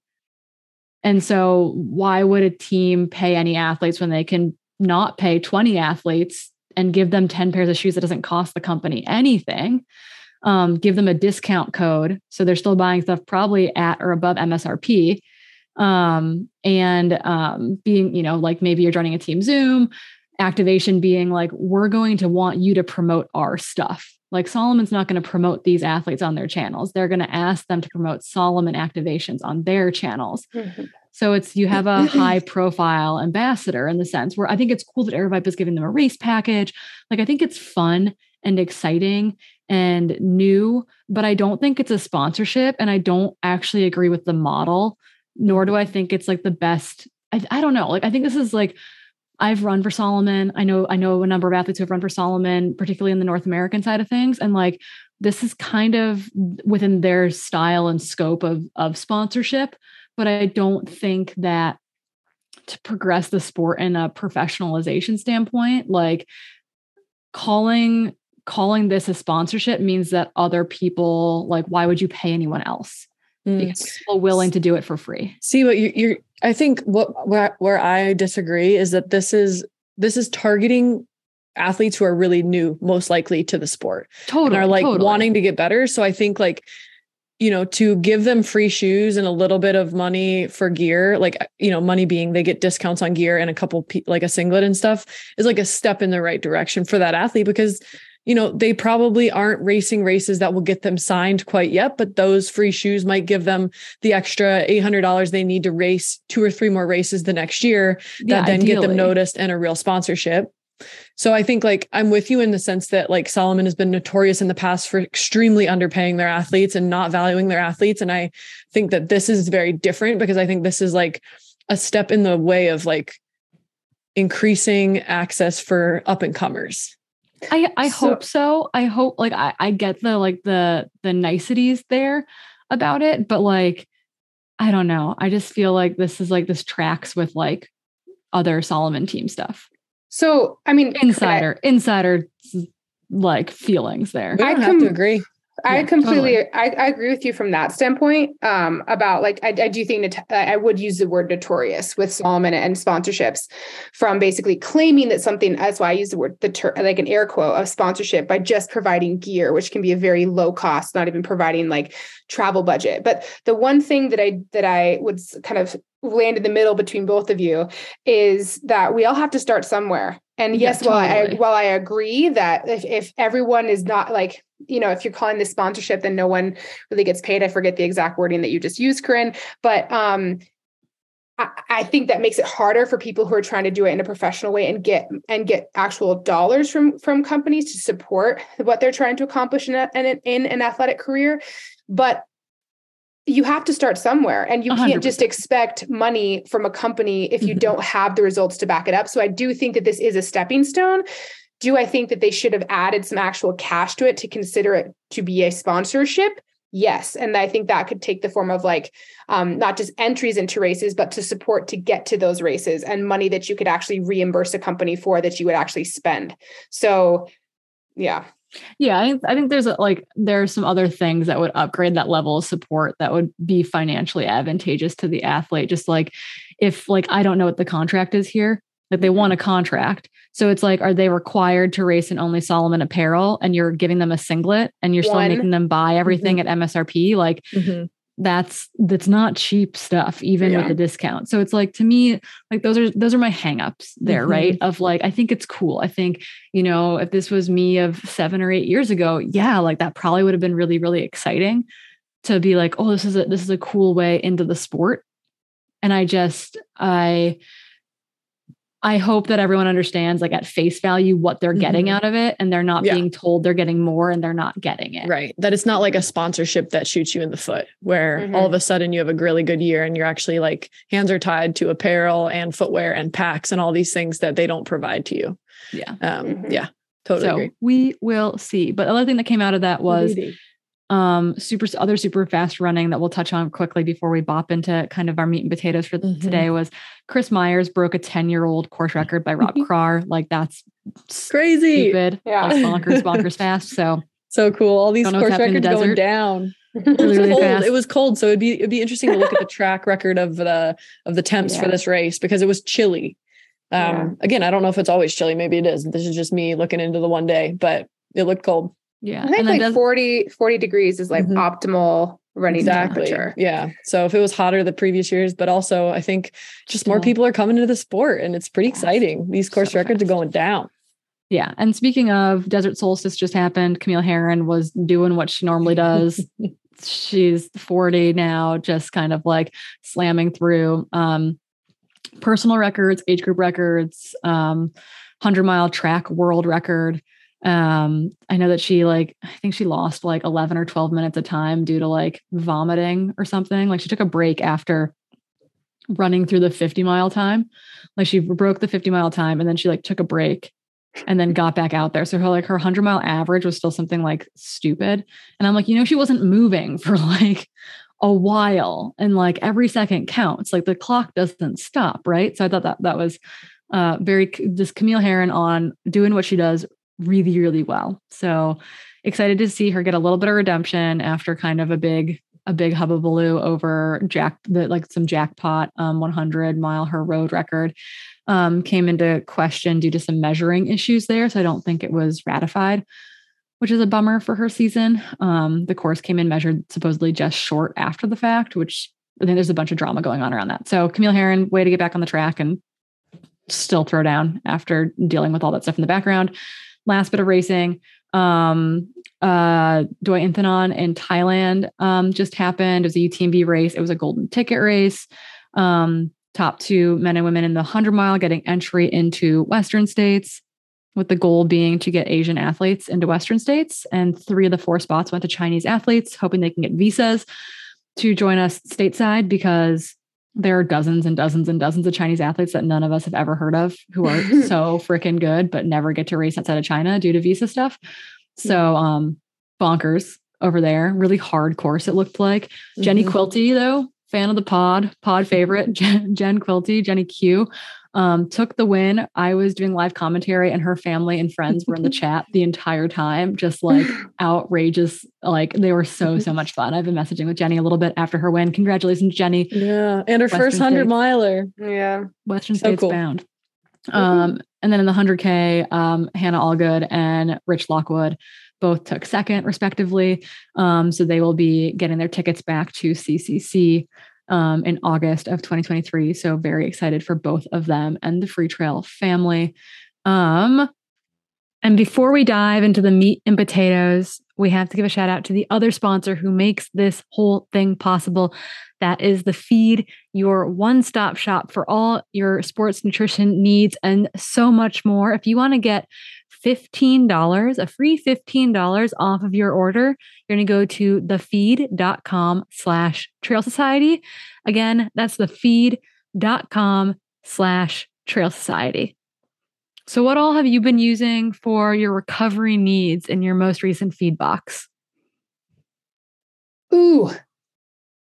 And so why would a team pay any athletes when they can not pay 20 athletes and give them 10 pairs of shoes that doesn't cost the company anything? Um, give them a discount code. So they're still buying stuff probably at or above MSRP. Um, and um, being, you know, like maybe you're joining a team Zoom, activation being like, we're going to want you to promote our stuff. Like Salomon's not going to promote these athletes on their channels. They're going to ask them to promote Salomon activations on their channels. Mm-hmm. So it's you have a high profile ambassador in the sense where I think it's cool that Aravaipa is giving them a race package. Like I think it's fun and exciting and new, but I don't think it's a sponsorship. And I don't actually agree with the model, nor do I think it's like the best. I, I don't know. Like, I think this is like, I've run for Salomon. I know, I know a number of athletes who have run for Salomon, particularly in the North American side of things. And like, this is kind of within their style and scope of, of sponsorship. But I don't think that to progress the sport in a professionalization standpoint, like calling calling this a sponsorship means that other people like why would you pay anyone else mm. because people willing to do it for free see what you, you're i think what where, where i disagree is that this is this is targeting athletes who are really new most likely to the sport totally and are like totally. wanting to get better so i think like you know to give them free shoes and a little bit of money for gear like you know money being they get discounts on gear and a couple like a singlet and stuff is like a step in the right direction for that athlete because you know, they probably aren't racing races that will get them signed quite yet, but those free shoes might give them the extra $800 they need to race two or three more races the next year that yeah, then ideally. get them noticed and a real sponsorship. So I think like I'm with you in the sense that like Salomon has been notorious in the past for extremely underpaying their athletes and not valuing their athletes. And I think that this is very different because I think this is like a step in the way of like increasing access for up and comers. I I so, hope so. I hope like I I get the like the the niceties there about it, but like I don't know. I just feel like this is like this tracks with like other Salomon team stuff. So I mean insider I, insider like feelings there. I have to agree. I yeah, completely, totally. I, I, agree with you from that standpoint. Um, about like, I, I do think that I would use the word notorious with Salomon and sponsorships, from basically claiming that something. That's why I use the word the ter- like an air quote of sponsorship by just providing gear, which can be a very low cost, not even providing like travel budget. But the one thing that I that I would kind of land in the middle between both of you is that we all have to start somewhere And Yeah, yes, while I while I agree that if if everyone is not like you know if you're calling this sponsorship, then no one really gets paid. I forget the exact wording that you just used, Corinne, but um. I, I think that makes it harder for people who are trying to do it in a professional way and get and get actual dollars from from companies to support what they're trying to accomplish in, a, in, in an athletic career. But you have to start somewhere and you A can't just expect money from a company if you Mhm. don't have the results to back it up. So i do think that this is a stepping stone. Do i think that they should have added some actual cash to it to consider it to be a sponsorship? Yes and i think that could take the form of like um, not just entries into races but to support to get to those races and money that you could actually reimburse a company for that you would actually spend. So yeah Yeah, I think I think there's a, like are some other things that would upgrade that level of support that would be financially advantageous to the athlete. Just like if like I don't know what the contract is here, like they want a contract, so it's like are they required to race in only Salomon apparel, and you're giving them a singlet, and you're still making them buy everything at MSRP? Like Mhm. That's that's not cheap stuff even Yeah. with the discount so it's like to me like those are those are my hangups there Mhm. right of like i think it's cool i think you know if this was me of seven or eight years ago yeah like that probably would have been really really exciting to be like oh this is a this is a cool way into the sport and i just i i hope that everyone understands like at face value what they're getting Mhm. out of it and they're not Yeah. being told they're getting more and they're not getting it Right. That it's not like a sponsorship that shoots you in the foot where Mhm. all of a sudden you have a really good year and you're actually like hands are tied to apparel and footwear and packs and all these things that they don't provide to you. yeah Um, Mhm. Yeah, totally so agree. we will see but the other thing that came out of that was um super other super fast running that we'll touch on quickly before we bop into kind of our meat and potatoes for Mhm. today was chris myers broke a 10 year old course record by rob Krar. (laughs) like that's crazy. stupid Yeah. like bonkers bonkers (laughs) fast so So cool. All these Don't know what's course records the going desert. down. It really, was really cold. It was cold. So it'd be it'd be interesting to look at the track record of the of the temps for this race because it was chilly. Um Yeah. again, I don't know if it's always chilly. Maybe it is. This is just me looking into the one day, but it looked cold. Yeah i think and like does, 40 40 degrees is like Mhm. optimal running Exactly. temperature Yeah. So if it was hotter the previous years, but also I think just more people are coming into the sport and it's pretty exciting. These course So records fast. are going down. yeah and speaking of desert solstice just happened camille Herron was doing what she normally does (laughs) she's 40 now just kind of like slamming through um personal records age group records um 100 mile track world record um i know that she like i think she lost like 11 or 12 minutes of time due to like vomiting or something. Like she took a break after running through the 50 mile time. Like she broke the 50 mile time and then she like took a break and then got back out there. So her like her 100 mile average was still something like stupid. And i'm like you know she wasn't moving (laughs) for like a while and like every second counts. Like the clock doesn't stop right? So i thought that that was uh very just camille Herron on doing what she does really really well so excited to see her get a little bit of redemption after kind of a big a big hubbubaloo over jack the like some jackpot um 100 mile her road record um came into question due to some measuring issues there so i don't think it was ratified which is a bummer for her season. Um, the course came in measured supposedly just short after the fact, which I think there's a bunch of drama going on around that. So Camille Herron, way to get back on the track and still throw down after dealing with all that stuff in the background. Last bit of racing. Um, uh, Doi Inthanon in Thailand um, just happened. It was a UTMB race. It was a golden ticket race. Um, top two men and women in the 100 mile getting entry into Western states with the goal being to get Asian athletes into Western states. And three of the four spots went to Chinese athletes, hoping they can get visas to join us stateside because there are dozens and dozens and dozens of Chinese athletes that none of us have ever heard of who are (laughs) so freaking good, but never get to race outside of China due to visa stuff. So, um, bonkers over there, really hard course, it looked like. Jenny Mhm. Quilty, though, fan of the pod, pod favorite, (laughs) Jen, Jen Quilty, Jenny Q, um, took the win. I was doing live commentary, and her family and friends were in the (laughs) chat the entire time, just like (laughs) outrageous. Like they were so, so much fun. I've been messaging with Jenny a little bit after her win. Congratulations, Jenny. Yeah. And her Western first hundred miler. yeah Western So States cool. bound. Um, and then in the 100K, um, Hannah Allgood and Rich Lockwood both took second, respectively. Um, so they will be getting their tickets back to CCC um, in August of 2023. So very excited for both of them and the Freetrail family. Um, and before we dive into the meat and potatoes, we have to give a shout out to the other sponsor who makes this whole thing possible. That is the feed, your one stop shop for all your sports nutrition needs and so much more. If you want to get $15, a free $15 off of your order, you're going to go to thefeed.com slash trail society. Again, that's thefeed.com slash trail society. So, what all have you been using for your recovery needs in your most recent feed box? Ooh,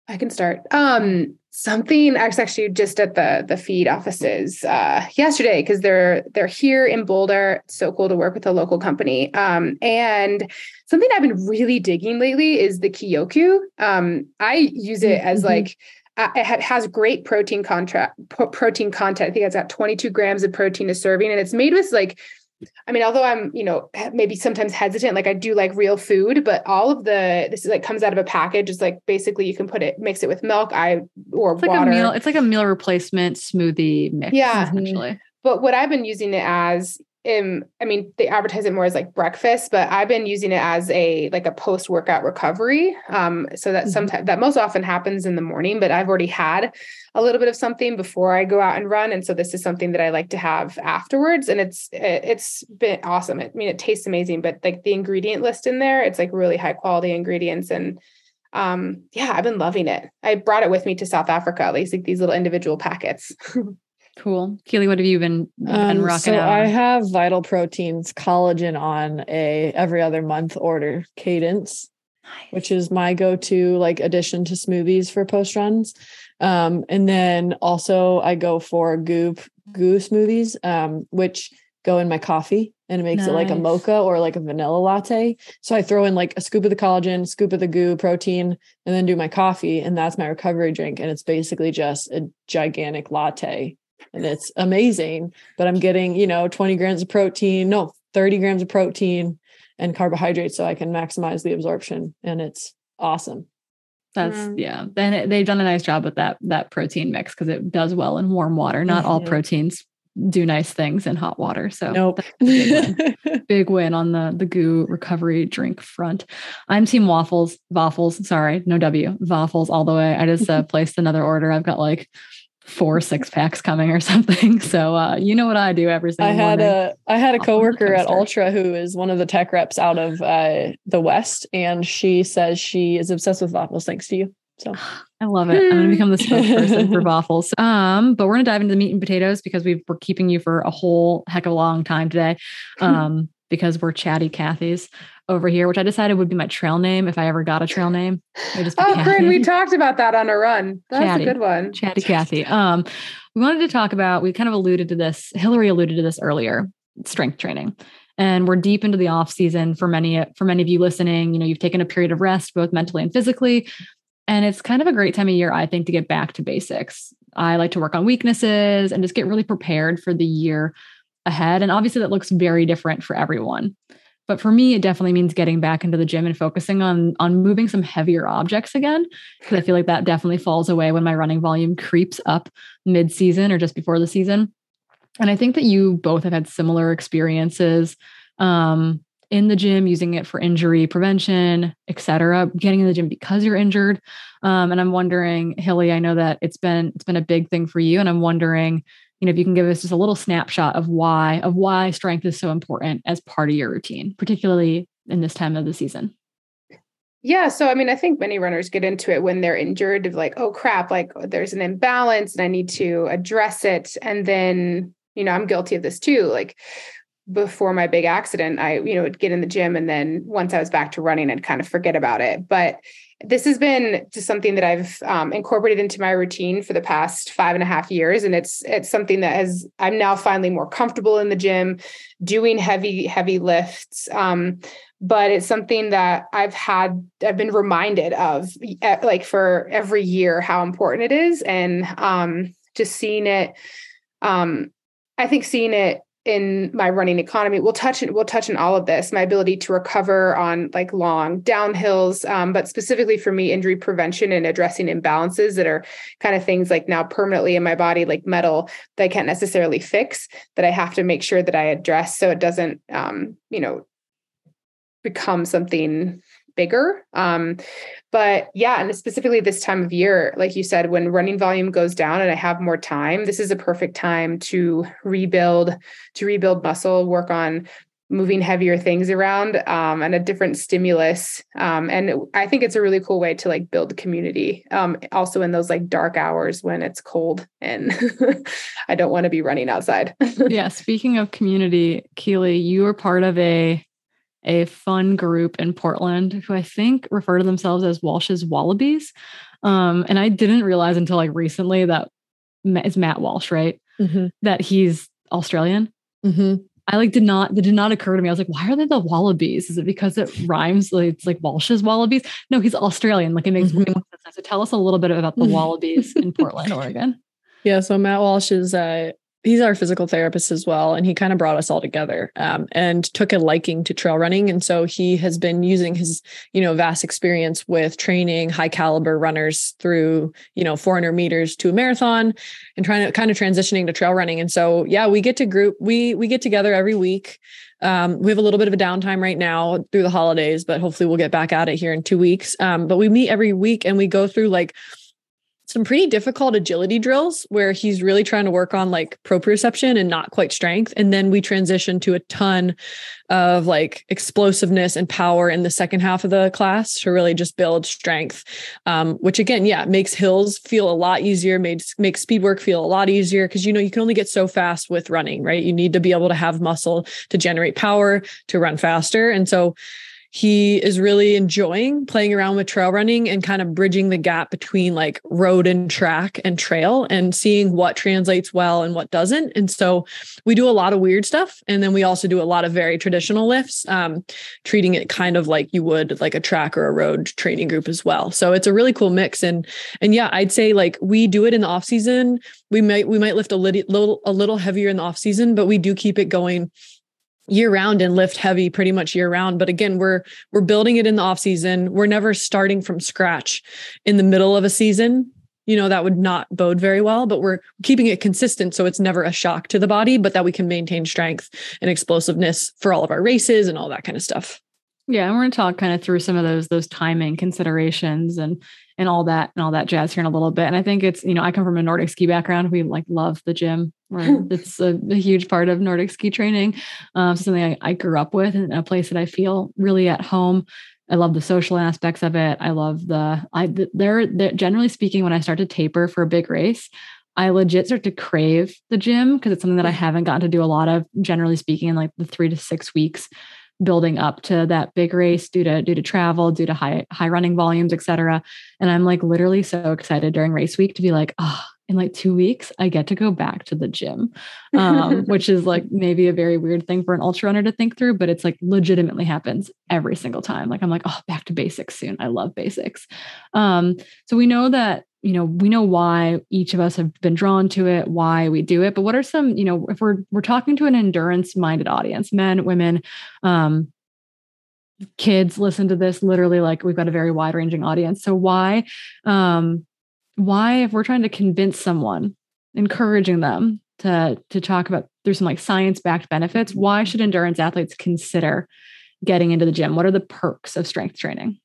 I can start. Um, something I was actually just at the the feed offices uh, yesterday because they're they're here in Boulder. It's so cool to work with a local company. Um, and something I've been really digging lately is the Kyoku. Um, I use it as mm-hmm. like uh, it has great protein contract protein content. I think it's got 22 grams of protein a serving, and it's made with like I mean, although I'm, you know, maybe sometimes hesitant, like I do like real food, but all of the this is like comes out of a package. It's like basically you can put it, mix it with milk, I or it's like water. A meal, it's like a meal replacement smoothie mix. Yeah, essentially. But what I've been using it as um, I mean, they advertise it more as like breakfast, but I've been using it as a like a post workout recovery. Um, so that mm-hmm. sometimes that most often happens in the morning, but I've already had a little bit of something before I go out and run, and so this is something that I like to have afterwards. And it's it's been awesome. I mean, it tastes amazing, but like the ingredient list in there, it's like really high quality ingredients and um yeah i've been loving it i brought it with me to south africa at least like these little individual packets (laughs) Cool. Keely, what have you been, been um, rocking so out? I have Vital Proteins collagen on a every other month order cadence, nice. which is my go-to like addition to smoothies for post runs. Um, and then also I go for goop goo smoothies, um, which go in my coffee and it makes nice. it like a mocha or like a vanilla latte. So I throw in like a scoop of the collagen, scoop of the goo protein, and then do my coffee. And that's my recovery drink. And it's basically just a gigantic latte and it's amazing. But I'm getting, you know, 20 grams of protein, no, 30 grams of protein and carbohydrates so I can maximize the absorption. And it's awesome. That's mm. yeah. Then they've done a nice job with that that protein mix because it does well in warm water. Not mm-hmm. all proteins do nice things in hot water. So nope. big, win. (laughs) big win on the the goo recovery drink front. I'm team waffles, waffles. Sorry, no W, waffles all the way. I just uh, (laughs) placed another order. I've got like four six packs coming or (laughs) something. So uh, you know what I do every single. I had morning. a I had a coworker at Altra who is one of the tech reps out of uh, the West, and she says she is obsessed with waffles. Thanks to you. So (sighs) I love it. I'm going to become the spokesperson for (laughs) waffles. Um, but we're going to dive into the meat and potatoes because we are keeping you for a whole heck of a long time today. Um, (laughs) because we're chatty Cathy's over here, which I decided would be my trail name if I ever got a trail name. oh, Corinne, we talked about that on a run. That's Chatty, a good one. Chatty Cathy. Um, we wanted to talk about, we kind of alluded to this, Hillary alluded to this earlier, strength training. And we're deep into the off season for many, for many of you listening. You know, you've taken a period of rest, both mentally and physically. And it's kind of a great time of year, I think, to get back to basics. I like to work on weaknesses and just get really prepared for the year ahead. And obviously, that looks very different for everyone. But for me, it definitely means getting back into the gym and focusing on on moving some heavier objects again. Because I feel like that definitely falls away when my running volume creeps up mid-season or just before the season. And I think that you both have had similar experiences um, in the gym, using it for injury prevention, et cetera, getting in the gym because you're injured. Um, and I'm wondering, Hilly, I know that it's been it's been a big thing for you, and I'm wondering you know if you can give us just a little snapshot of why of why strength is so important as part of your routine particularly in this time of the season? Yeah so i mean i think many runners get into it when they're injured of like oh crap like there's an imbalance and i need to address it. And then you know i'm guilty of this too like before my big accident i you know would get in the gym and then once i was back to running i'd kind of forget about it. But this has been just something that I've um, incorporated into my routine for the past five and a half years, and it's it's something that has I'm now finally more comfortable in the gym, doing heavy heavy lifts. Um, but it's something that I've had I've been reminded of like for every year how important it is, and um, just seeing it. Um, I think seeing it in my running economy. We'll touch we'll touch on all of this my ability to recover on like long downhills um, but specifically for me injury prevention and addressing imbalances that are kind of things like now permanently in my body like metal that i can't necessarily fix that i have to make sure that i address so it doesn't um, you know become something bigger. Um, but yeah, and specifically this time of year, like you said, when running volume goes down and I have more time, this is a perfect time to rebuild, to rebuild muscle, work on moving heavier things around um, and a different stimulus. Um, and I think it's a really cool way to like build community. Um, also in those like dark hours when it's cold and (laughs) I don't want to be running outside. (laughs) yeah. Speaking of community, Keely, you are part of a a fun group in Portland who I think refer to themselves as Walsh's Wallabies. Um, and I didn't realize until like recently that it's Matt Walsh, right? Mm-hmm. That he's Australian. Mm-hmm. I like did not that did not occur to me. I was like, why are they the Wallabies? Is it because it rhymes? Like it's like Walsh's Wallabies? No, he's Australian. Like it makes mm-hmm. more sense. So tell us a little bit about the (laughs) Wallabies in Portland, Oregon. Yeah, so Matt Walsh is uh, he's our physical therapist as well and he kind of brought us all together um, and took a liking to trail running. And so he has been using his you know vast experience with training high caliber runners through you know 400 meters to a marathon and trying to kind of transitioning to trail running. And so yeah we get to group we we get together every week. Um, we have a little bit of a downtime right now through the holidays but hopefully we'll get back at it here in two weeks. Um, but we meet every week and we go through like some pretty difficult agility drills where he's really trying to work on like proprioception and not quite strength. And then we transition to a ton of like explosiveness and power in the second half of the class to really just build strength. Um, which again, yeah, makes hills feel a lot easier, makes makes speed work feel a lot easier because you know you can only get so fast with running, right? You need to be able to have muscle to generate power to run faster. And so he is really enjoying playing around with trail running and kind of bridging the gap between like road and track and trail and seeing what translates well and what doesn't. And so we do a lot of weird stuff. And then we also do a lot of very traditional lifts, um, treating it kind of like you would like a track or a road training group as well. So it's a really cool mix. And and yeah, I'd say like we do it in the off season. We might we might lift a little a little heavier in the off season, but we do keep it going year round and lift heavy pretty much year round but again we're we're building it in the off season. We're never starting from scratch in the middle of a season. You know that would not bode very well but we're keeping it consistent so it's never a shock to the body but that we can maintain strength and explosiveness for all of our races and all that kind of stuff. Yeah and we're going to talk kind of through some of those those timing considerations and and all that and all that jazz here in a little bit and i think it's you know i come from a nordic ski background we like love the gym (laughs) it's a, a, huge part of Nordic ski training. Um, something I, I, grew up with and a place that I feel really at home. I love the social aspects of it. I love the I they're, they're generally speaking when I start to taper for a big race, I legit start to crave the gym because it's something that I haven't gotten to do a lot of, generally speaking, in like the three to six weeks building up to that big race due to due to travel, due to high high running volumes, et cetera. And I'm like literally so excited during race week to be like, oh, in like two weeks, I get to go back to the gym, um, (laughs) which is like maybe a very weird thing for an ultra runner to think through, but it's like legitimately happens every single time. Like I'm like, oh, back to basics soon. I love basics. Um, so we know that you know we know why each of us have been drawn to it why we do it but what are some you know if we're we're talking to an endurance minded audience men women um kids listen to this literally like we've got a very wide ranging audience. So why um why if we're trying to convince someone encouraging them to to talk about there's some like science backed benefits why should endurance athletes consider getting into the gym? What are the perks of strength training?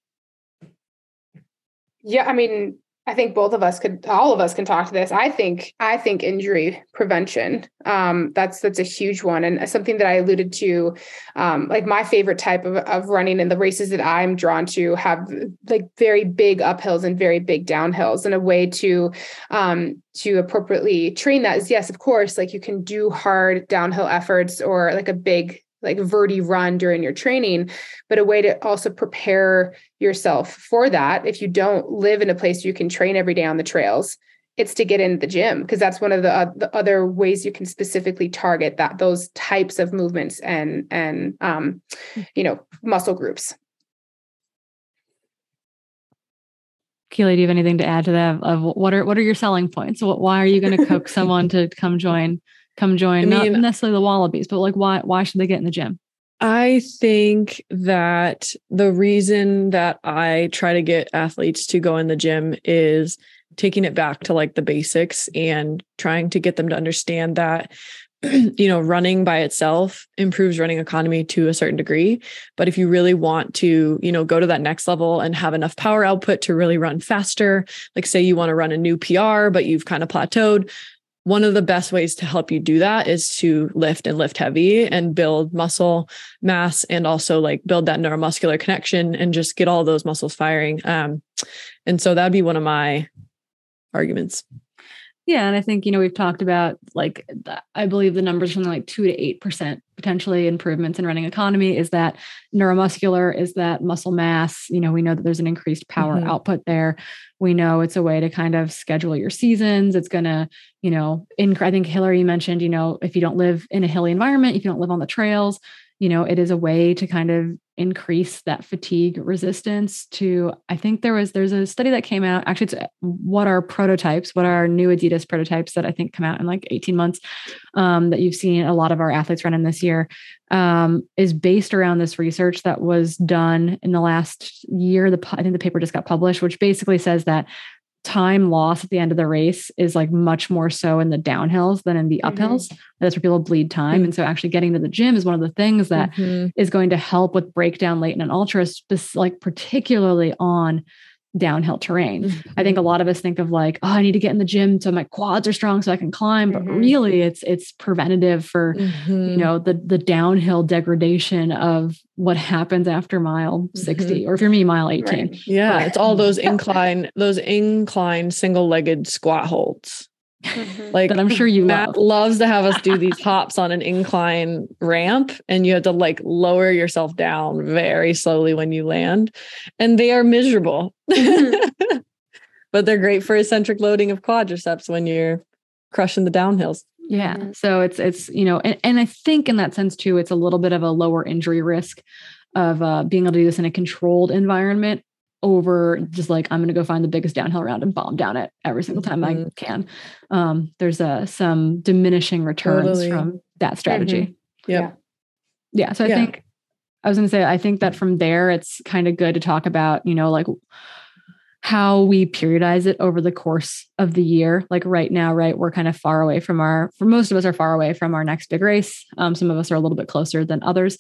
Yeah i mean I think both of us could, all of us can talk to this. I think, I think injury prevention. Um, that's that's a huge one, and something that I alluded to. Um, like my favorite type of, of running and the races that I'm drawn to have like very big uphills and very big downhills, and a way to um, to appropriately train that is yes, of course, like you can do hard downhill efforts or like a big like verti run during your training but a way to also prepare yourself for that if you don't live in a place you can train every day on the trails it's to get into the gym because that's one of the, uh, the other ways you can specifically target that those types of movements and and um, you know muscle groups Keely, do you have anything to add to that? Of what are what are your selling points? What, why are you going to coax someone to come join come join? I Not necessarily the Wallabies, but like why why should they get in the gym? I think that the reason that I try to get athletes to go in the gym is taking it back to like the basics and trying to get them to understand that (clears throat) you know running by itself improves running economy to a certain degree but if you really want to you know go to that next level and have enough power output to really run faster like say you want to run a new PR but you've kind of plateaued one of the best ways to help you do that is to lift and lift heavy and build muscle mass and also like build that neuromuscular connection and just get all those muscles firing um and so that'd be one of my arguments Yeah, and I think you know we've talked about like I believe the numbers from like two to eight percent potentially improvements in running economy. Is that neuromuscular? Is that muscle mass? You know, we know that there's an increased power Mhm. output there. We know it's a way to kind of schedule your seasons. It's gonna, you know, inc- I think Hillary mentioned, you know, if you don't live in a hilly environment, if you don't live on the trails, you know, it is a way to kind of increase that fatigue resistance to i think there was there's a study that came out actually it's uh, what are prototypes what are new adidas prototypes that i think come out in like 18 months um, that you've seen a lot of our athletes run in this year um, is based around this research that was done in the last year the i think the paper just got published which basically says that time loss at the end of the race is like much more so in the downhills than in the Mhm. uphills that's where people bleed time Mhm. and so actually getting to the gym is one of the things that Mhm. is going to help with breakdown late in an ultra, like particularly on downhill terrain. I think a lot of us think of like, oh, I need to get in the gym so my quads are strong so I can climb, but Mhm. really it's it's preventative for you Mhm. know the the downhill degradation of what happens after mile 60 or if you're me mile 18. Right. yeah it's all those (laughs) incline those incline single-legged squat holds Mhm. like That I'm sure you Matt love. loves to have us do these (laughs) hops on an incline ramp, and you have to like lower yourself down very slowly when you land, and they are miserable. (laughs) but they're great for eccentric loading of quadriceps when you're crushing the downhills. Yeah. Mhm. So it's it's you know, and, and I think in that sense too, it's a little bit of a lower injury risk of uh, being able to do this in a controlled environment over just like I'm going to go find the biggest downhill round and bomb down it every single time I Mhm. can. Um, there's uh, some diminishing returns Totally. from that strategy. Yep. Yeah. So I Yeah. think I was going to say, I think that from there, it's kind of good to talk about, you know, like how we periodize it over the course of the year. Like right now, right, we're kind of far away from our, for most of us are far away from our next big race. Um, some of us are a little bit closer than others.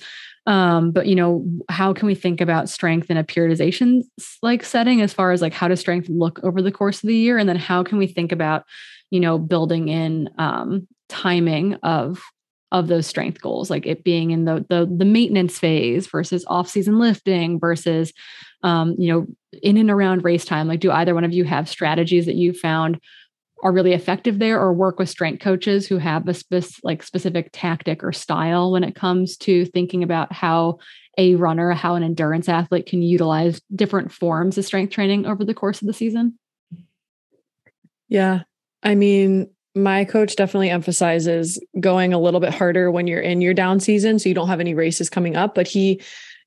Um, but you know, how can we think about strength in a periodization like setting as far as like how does strength look over the course of the year? And then how can we think about, you know, building in um, timing of of those strength goals, like it being in the the, the maintenance phase versus off season lifting versus, um, you know, in and around race time. Like, do either one of you have strategies that you found are really effective there, or work with strength coaches who have a spec- like specific tactic or style when it comes to thinking about how a runner, how an endurance athlete can utilize different forms of strength training over the course of the season? Yeah. I mean, my coach definitely emphasizes going a little bit harder when you're in your down season. So you don't have any races coming up. But he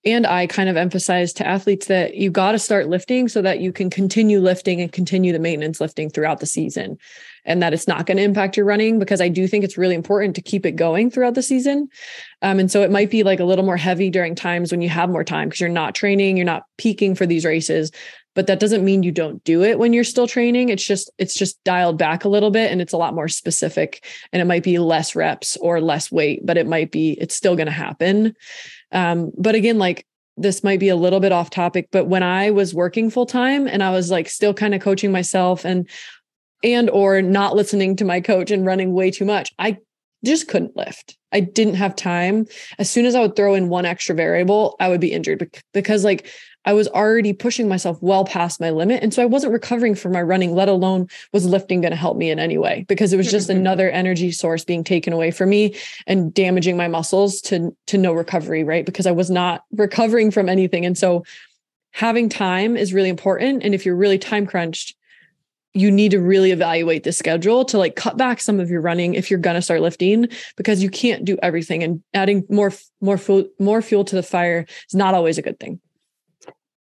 and I kind of emphasize to athletes that you got to start lifting so that you can continue lifting and continue the maintenance lifting throughout the season. And that it's not going to impact your running because I do think it's really important to keep it going throughout the season. Um, and so it might be like a little more heavy during times when you have more time because you're not training, you're not peaking for these races but that doesn't mean you don't do it when you're still training it's just it's just dialed back a little bit and it's a lot more specific and it might be less reps or less weight but it might be it's still going to happen um, but again like this might be a little bit off topic but when i was working full time and i was like still kind of coaching myself and and or not listening to my coach and running way too much i just couldn't lift i didn't have time as soon as i would throw in one extra variable i would be injured because like I was already pushing myself well past my limit. And so I wasn't recovering from my running, let alone was lifting going to help me in any way because it was just (laughs) another energy source being taken away from me and damaging my muscles to, to no recovery, right? Because I was not recovering from anything. And so having time is really important. And if you're really time crunched, you need to really evaluate the schedule to like cut back some of your running if you're going to start lifting because you can't do everything and adding more more fuel more fuel to the fire is not always a good thing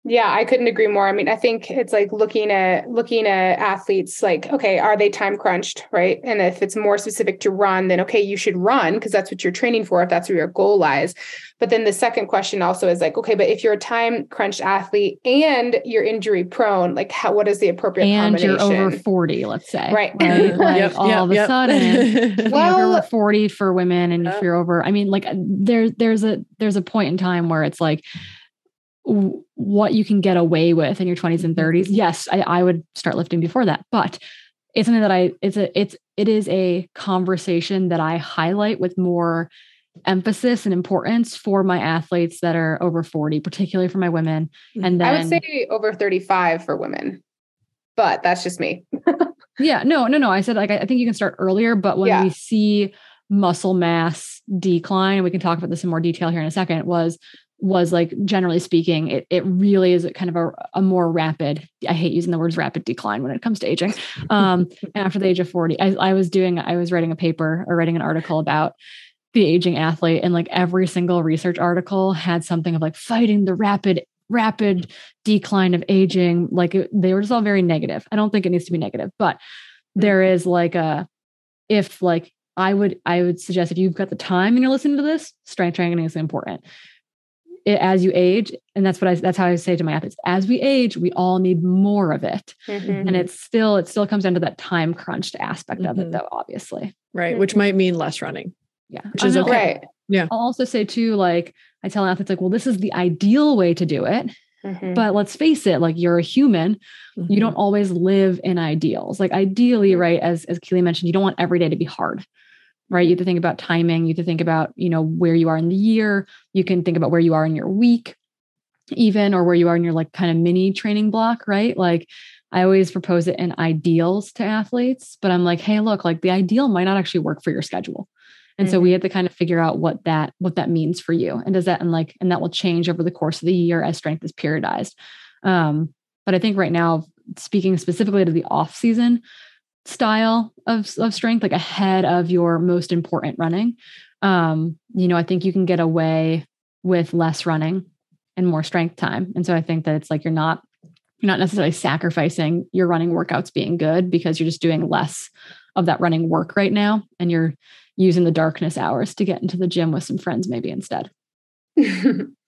Yeah, I couldn't agree more. I mean, I think it's like looking at looking at athletes like, okay, are they time crunched, right? And if it's more specific to run, then okay, you should run because that's what you're training for if that's where your goal lies. But then the second question also is like, okay, but if you're a time crunched athlete and you're injury prone, like how what is the appropriate and you're over 40, let's say. Right. right? Like (laughs) yep, all yep, of a yep. sudden, well, (laughs) you're over 40 for women and if you're over, I mean, like there, there's a there's a point in time where it's like what you can get away with in your 20s and 30s mm-hmm. yes I, I, would start lifting before that but it's something that i it's a it's it is a conversation that i highlight with more emphasis and importance for my athletes that are over 40 particularly for my women mm-hmm. and then i would say over 35 for women but that's just me (laughs) yeah no no no i said like i think you can start earlier but when yeah. we see muscle mass decline and we can talk about this in more detail here in a second was was like generally speaking it, it really is a kind of a, a more rapid i hate using the words rapid decline when it comes to aging. Um, after the age of 40 I, I was doing i was writing a paper or writing an article about the aging athlete and like every single research article had something of like fighting the rapid rapid decline of aging. Like it, they were just all very negative. I don't think it needs to be negative but there is like a if like i would i would suggest if you've got the time and you're listening to this strength training is important as you age, and that's what I that's how I say to my athletes, as we age, we all need more of it. Mm-hmm. And it's still, it still comes down to that time crunched aspect mm-hmm. of it, mm-hmm. though, obviously. Right. Mm-hmm. Which might mean less running. Yeah. Which is okay. Right. Yeah. I'll also say too, like I tell athletes, like, well, this is the ideal way to do it. Mm-hmm. But let's face it, like you're a human, you don't mm-hmm. always live in ideals. Like ideally, right, as as Keely mentioned, you don't want every day to be hard right? You have to think about timing. You have to think about, you know, where you are in the year. You can think about where you are in your week, even, or where you are in your like kind of mini training block, right? Like I always propose it in ideals to athletes, but I'm like, hey, look, like the ideal might not actually work for your schedule. And mm-hmm. so we mm-hmm. have to kind of figure out what that what that means for you. And does that and like and that will change over the course of the year as strength is periodized. Um, but I think right now, speaking specifically to the off season, style of, of strength, like ahead of your most important running, um, you know, I think you can get away with less running and more strength time. And so I think that it's like you're not you're not necessarily sacrificing your running workouts being good because you're just doing less of that running work right now and you're using the darkness hours to get into the gym with some friends maybe instead. (laughs)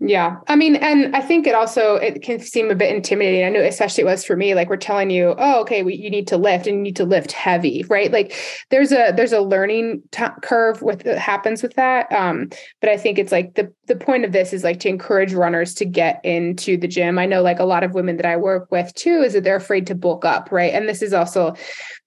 Yeah. I mean, and I think it also it can seem a bit intimidating. I know especially it was for me, like we're telling you, oh, okay, we, you need to lift and you need to lift heavy, right? Like there's a there's a learning t- curve with that happens with that. Um, but I think it's like the the point of this is like to encourage runners to get into the gym. I know like a lot of women that I work with too is that they're afraid to bulk up, right? And this is also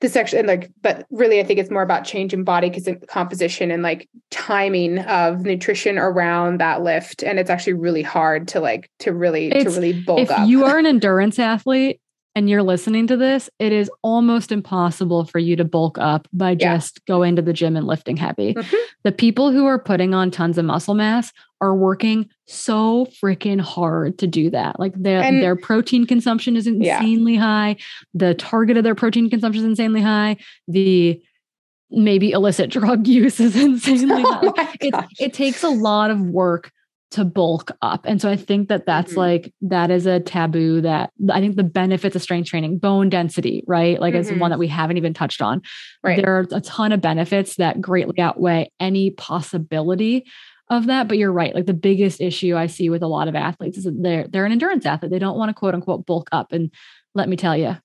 this actually like, but really I think it's more about change in body because composition and like timing of nutrition around that lift. And it's actually really hard to like to really it's, to really bulk if up. If you are an endurance athlete and you're listening to this, it is almost impossible for you to bulk up by yeah. just going to the gym and lifting heavy. Mm-hmm. The people who are putting on tons of muscle mass are working so freaking hard to do that. Like their and, their protein consumption is insanely yeah. high. The target of their protein consumption is insanely high. The maybe illicit (laughs) drug use is insanely (laughs) oh high. It, it takes a lot of work to bulk up. And so I think that that's mm-hmm. like, that is a taboo that I think the benefits of strength training, bone density, right? Like mm-hmm. it's one that we haven't even touched on. Right. There are a ton of benefits that greatly outweigh any possibility of that. But you're right. Like the biggest issue I see with a lot of athletes is that they're, they're an endurance athlete. They don't want to quote unquote bulk up. And let me tell you,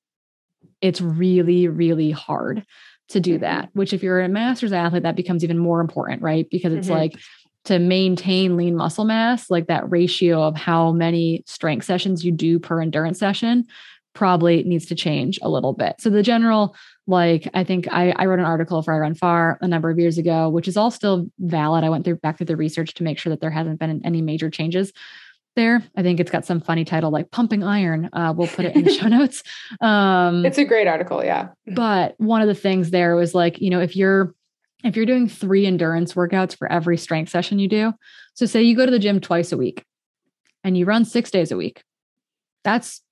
it's really, really hard to do mm-hmm. that, which if you're a master's athlete, that becomes even more important, right? Because it's mm-hmm. like, to maintain lean muscle mass, like that ratio of how many strength sessions you do per endurance session probably needs to change a little bit. So the general, like I think I, I wrote an article for iRunFar a number of years ago, which is all still valid. I went through back through the research to make sure that there hasn't been any major changes there. I think it's got some funny title like pumping iron. Uh, we'll put it in the show (laughs) notes. Um, it's a great article. Yeah. But one of the things there was like, you know, if you're if you're doing three endurance workouts for every strength session you do, so say you go to the gym twice a week and you run six days a week, that's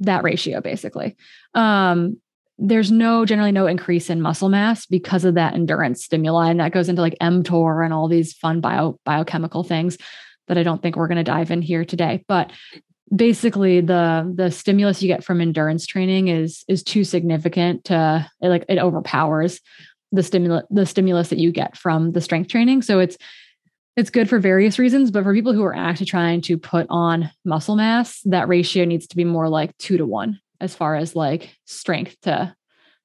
that ratio basically. Um, there's no generally no increase in muscle mass because of that endurance stimuli, and that goes into like mTOR and all these fun bio biochemical things that I don't think we're going to dive in here today. But basically the the stimulus you get from endurance training is is too significant to it, like it overpowers the stimulus the stimulus that you get from the strength training so it's it's good for various reasons but for people who are actually trying to put on muscle mass that ratio needs to be more like 2 to 1 as far as like strength to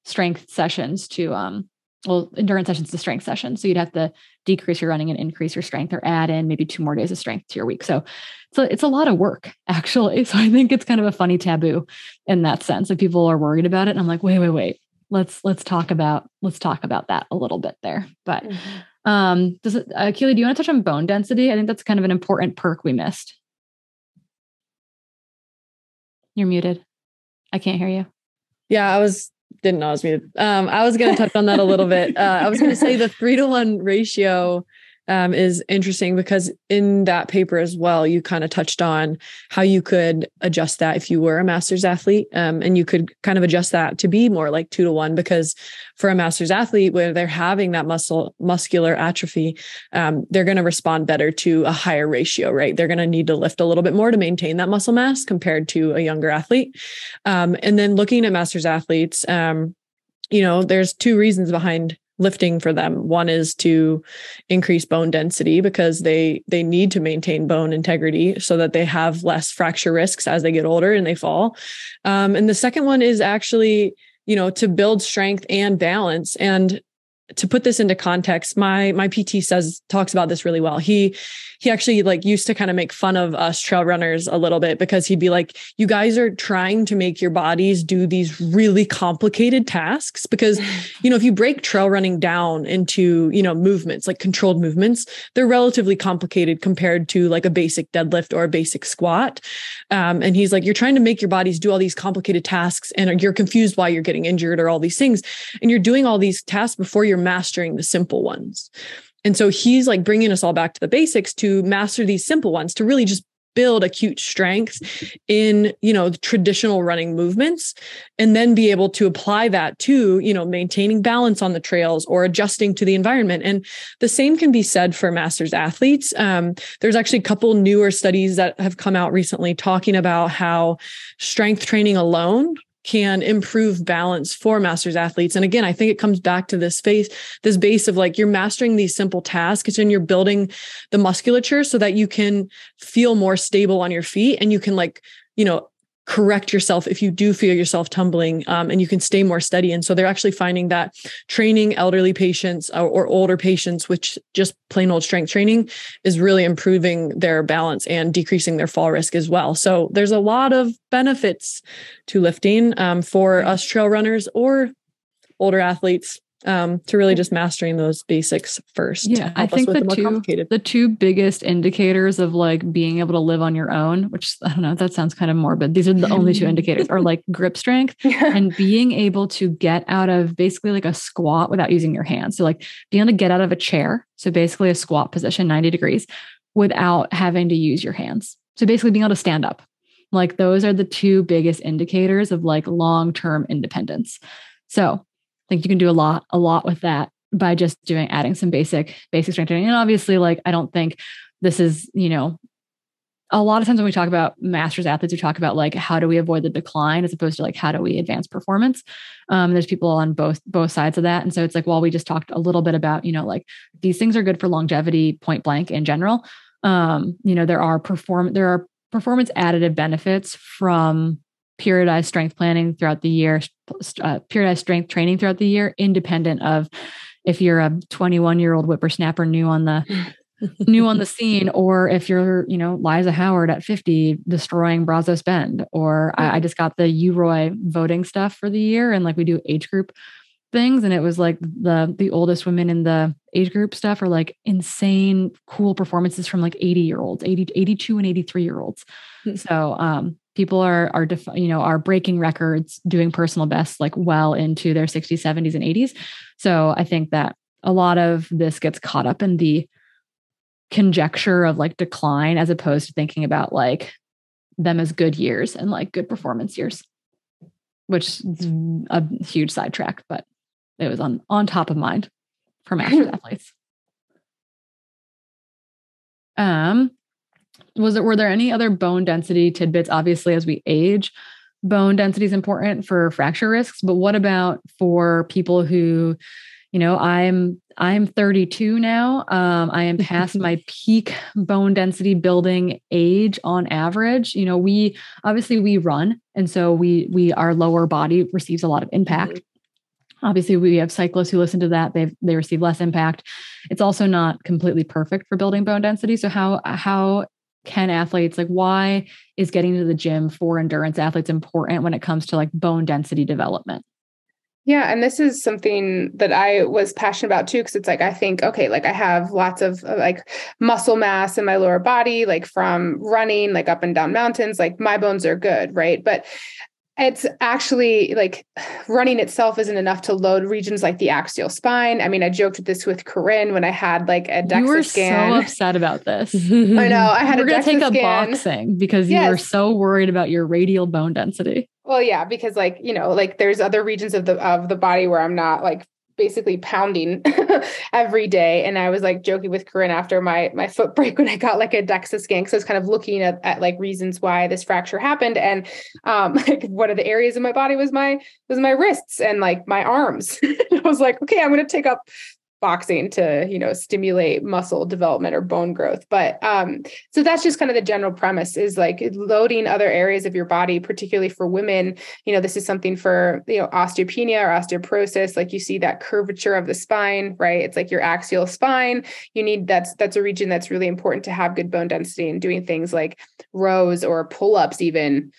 strength sessions to um well endurance sessions to strength sessions. So you'd have to decrease your running and increase your strength or add in maybe two more days of strength to your week. So so it's a lot of work (laughs) actually. So i think it's kind of a funny taboo in that sense. If people are worried about it and i'm like wait wait wait. Let's let's talk about let's talk about that a little bit there. But mm-hmm. Um does it uh, Keely, do you want to touch on bone density i think that's kind of an important perk we missed you're muted i can't hear you yeah i was didn't know I was muted. Um, I was going to touch on that a little bit. Uh, I was going to say the three to one ratio um, is interesting because in that paper as well, you kind of touched on how you could adjust that if you were a master's athlete, um, and you could kind of adjust that to be more like two to one. Because for a master's athlete, where they're having that muscle muscular atrophy, um, they're going to respond better to a higher ratio, right? They're going to need to lift a little bit more to maintain that muscle mass compared to a younger athlete. Um, and then looking at master's athletes, um, you know, there's two reasons behind lifting for them. One is to increase bone density because they they need to maintain bone integrity so that they have less fracture risks as they get older and they fall. Um, and the second one is actually you know to build strength and balance. And to put this into context, my my PT says talks about this really well. He he actually like used to kind of make fun of us trail runners a little bit because he'd be like, "You guys are trying to make your bodies do these really complicated tasks because, (laughs) you know, if you break trail running down into, you know, movements, like controlled movements, they're relatively complicated compared to like a basic deadlift or a basic squat." Um, and he's like, "You're trying to make your bodies do all these complicated tasks and you're confused why you're getting injured or all these things, and you're doing all these tasks before you're mastering the simple ones. And so he's like bringing us all back to the basics to master these simple ones, to really just build acute strength in you know traditional running movements and then be able to apply that to you know maintaining balance on the trails or adjusting to the environment and the same can be said for masters athletes um, there's actually a couple newer studies that have come out recently talking about how strength training alone can improve balance for masters athletes. And again i think it comes back to this face this base of like you're mastering these simple tasks and you're building the musculature so that you can feel more stable on your feet and you can like you know correct yourself if you do feel yourself tumbling um, and you can stay more steady. And so they're actually finding that training elderly patients or, or, older patients which just plain old strength training is really improving their balance and decreasing their fall risk as well. So there's a lot of benefits to lifting um, for us trail runners or older athletes um, to really just mastering those basics first. Yeah, I think the, the two the two biggest indicators of like being able to live on your own, which I don't know, that sounds kind of morbid. These are the only two (laughs) indicators, are like grip strength (laughs) yeah. and being able to get out of basically like a squat without using your hands. So like being able to get out of a chair, so basically a squat position, ninety degrees, without having to use your hands. So basically being able to stand up. Like those are the two biggest indicators of like long term independence. So think you can do a lot, a lot with that by just doing adding some basic, basic strength training. And obviously, like I don't think this is, you know, a lot of times when we talk about masters athletes, we talk about like how do we avoid the decline as opposed to like how do we advance performance. Um, there's people on both both sides of that, and so it's like while we just talked a little bit about you know like these things are good for longevity, point blank in general. Um, you know there are perform there are performance additive benefits from periodized strength planning throughout the year, uh, periodized strength training throughout the year, independent of if you're a 21 year old whippersnapper new on the (laughs) new on the scene, or if you're, you know, Liza Howard at 50 destroying Brazos Bend, or I, I just got the UROY voting stuff for the year, and like we do age group things and it was like the the oldest women in the age group stuff are like insane cool performances from like 80 year olds 80 82 and 83 year olds hmm. so um people are are def- you know are breaking records doing personal bests like well into their 60s 70s and 80s so i think that a lot of this gets caught up in the conjecture of like decline as opposed to thinking about like them as good years and like good performance years which is a huge sidetrack but it was on on top of mind for masters (laughs) athletes. Um was it were there any other bone density tidbits obviously as we age? Bone density is important for fracture risks but what about for people who you know i'm i'm 32 now um, i am past my (laughs) peak bone density building age on average. You know we obviously we run and so we we our lower body receives a lot of impact. Mm-hmm. obviously we have cyclists who listen to that they they receive less impact. It's also not completely perfect for building bone density so how how can athletes like why is getting to the gym for endurance athletes important when it comes to like bone density development yeah, and this is something that I was passionate about too, because it's like I think, okay, like I have lots of uh, like muscle mass in my lower body, like from running, like up and down mountains, like my bones are good, right? But it's actually like running itself isn't enough to load regions like the axial spine. I mean, I joked with this with Corrine when I had like a DEXA you were scan. so upset about this. (laughs) I know. I had we're a gonna DEXA take up scan. boxing because yes. you were so worried about your radial bone density. Well, yeah, because like you know, like there's other regions of the of the body where I'm not like basically pounding (laughs) every day. And I was like joking with Corrine after my my foot (laughs) break when I got like a DEXA scan. So I was kind of looking at, at like reasons why this fracture happened. And um (laughs) like one of the areas of my body was my was my wrists and like my arms. I was like, okay, I'm gonna take up boxing to you know stimulate muscle development or bone growth. But um so that's just kind of the general premise is like loading other areas of your body particularly for women. You know this is something for you know osteopenia or osteoporosis. Like you see that curvature of the spine right? It's like your axial spine. You need that's that's a region that's really important to have good bone density and doing things like rows or pull-ups even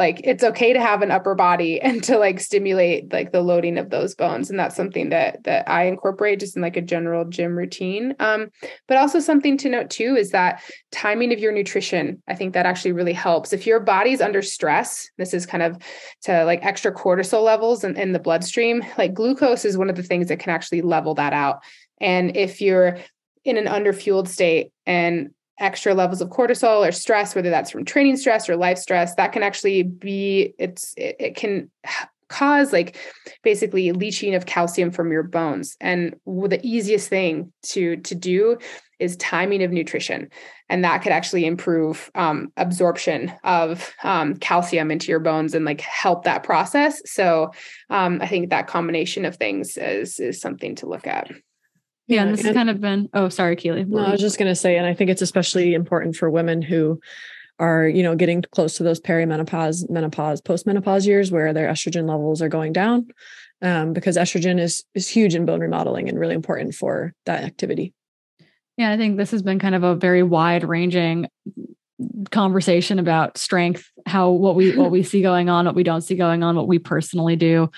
like it's okay to have an upper body (laughs) and to like stimulate like the loading of those bones. And that's something that that i incorporate just in like a general gym routine. Um, but also something to note too is that timing of your nutrition i think that actually really helps. If your body's under stress this is kind of to like extra cortisol levels in, in the bloodstream like glucose is one of the things that can actually level that out. And if you're in an underfueled state and extra levels of cortisol or stress whether that's from training stress or life stress that can actually be it's it, it can cause like basically leaching of calcium from your bones. And the easiest thing to to do is timing of nutrition. And that could actually improve um, absorption of um, calcium into your bones and like help that process. So um, i think that combination of things is is something to look at yeah, and this has kind of been. Oh, sorry, Keely. No, I was just going to say, and I think it's especially important for women who are, you know, getting close to those perimenopause, menopause, postmenopause years where their estrogen levels are going down, um, because estrogen is is huge in bone remodeling and really important for that activity. Yeah, I think this has been kind of a very wide ranging conversation about strength, how what we what we (laughs) see going on, what we don't see going on, what we personally do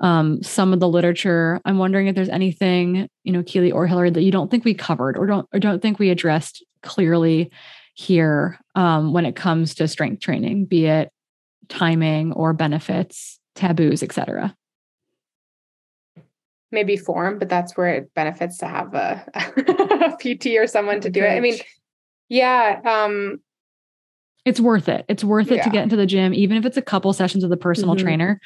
um, some of the literature. I'm wondering if there's anything, you know, Keely or Hillary, that you don't think we covered or don't or don't think we addressed clearly here um, when it comes to strength training, be it timing or benefits, taboos, etc. Maybe form, but that's where it benefits to have a, (laughs) a PT or someone to do it. I mean, yeah, um, it's worth it. It's worth it yeah. to get into the gym, even if it's a couple sessions with a personal mm-hmm. trainer,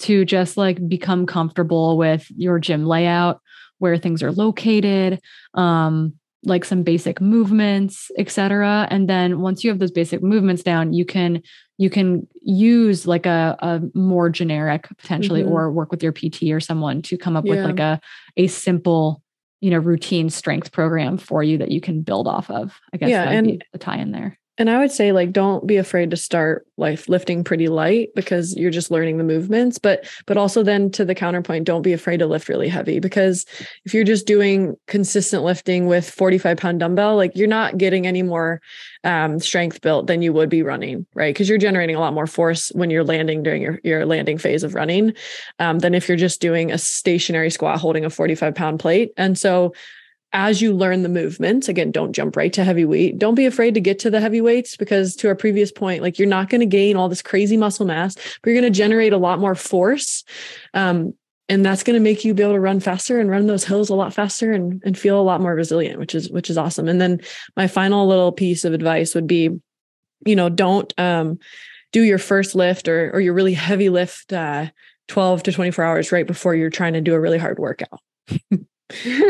to just like become comfortable with your gym layout, where things are located, um, like some basic movements, etc. And then once you have those basic movements down, you can you can use like a, a more generic potentially mm-hmm. or work with your PT or someone to come up yeah. with like a a simple you know routine strength program for you that you can build off of. I guess yeah, and the tie in there. And I would say, like, don't be afraid to start like lifting pretty light because you're just learning the movements. But, but also then to the counterpoint, don't be afraid to lift really heavy because if you're just doing consistent lifting with 45 pound dumbbell, like you're not getting any more um, strength built than you would be running, right? Because you're generating a lot more force when you're landing during your, your landing phase of running um, than if you're just doing a stationary squat holding a 45 pound plate. And so as you learn the movements, again, don't jump right to heavyweight. Don't be afraid to get to the heavyweights because to our previous point, like you're not going to gain all this crazy muscle mass, but you're going to generate a lot more force. Um, and that's going to make you be able to run faster and run those hills a lot faster and, and feel a lot more resilient, which is, which is awesome. And then my final little piece of advice would be, you know, don't, um, do your first lift or, or your really heavy lift, uh, 12 to 24 hours right before you're trying to do a really hard workout. (laughs)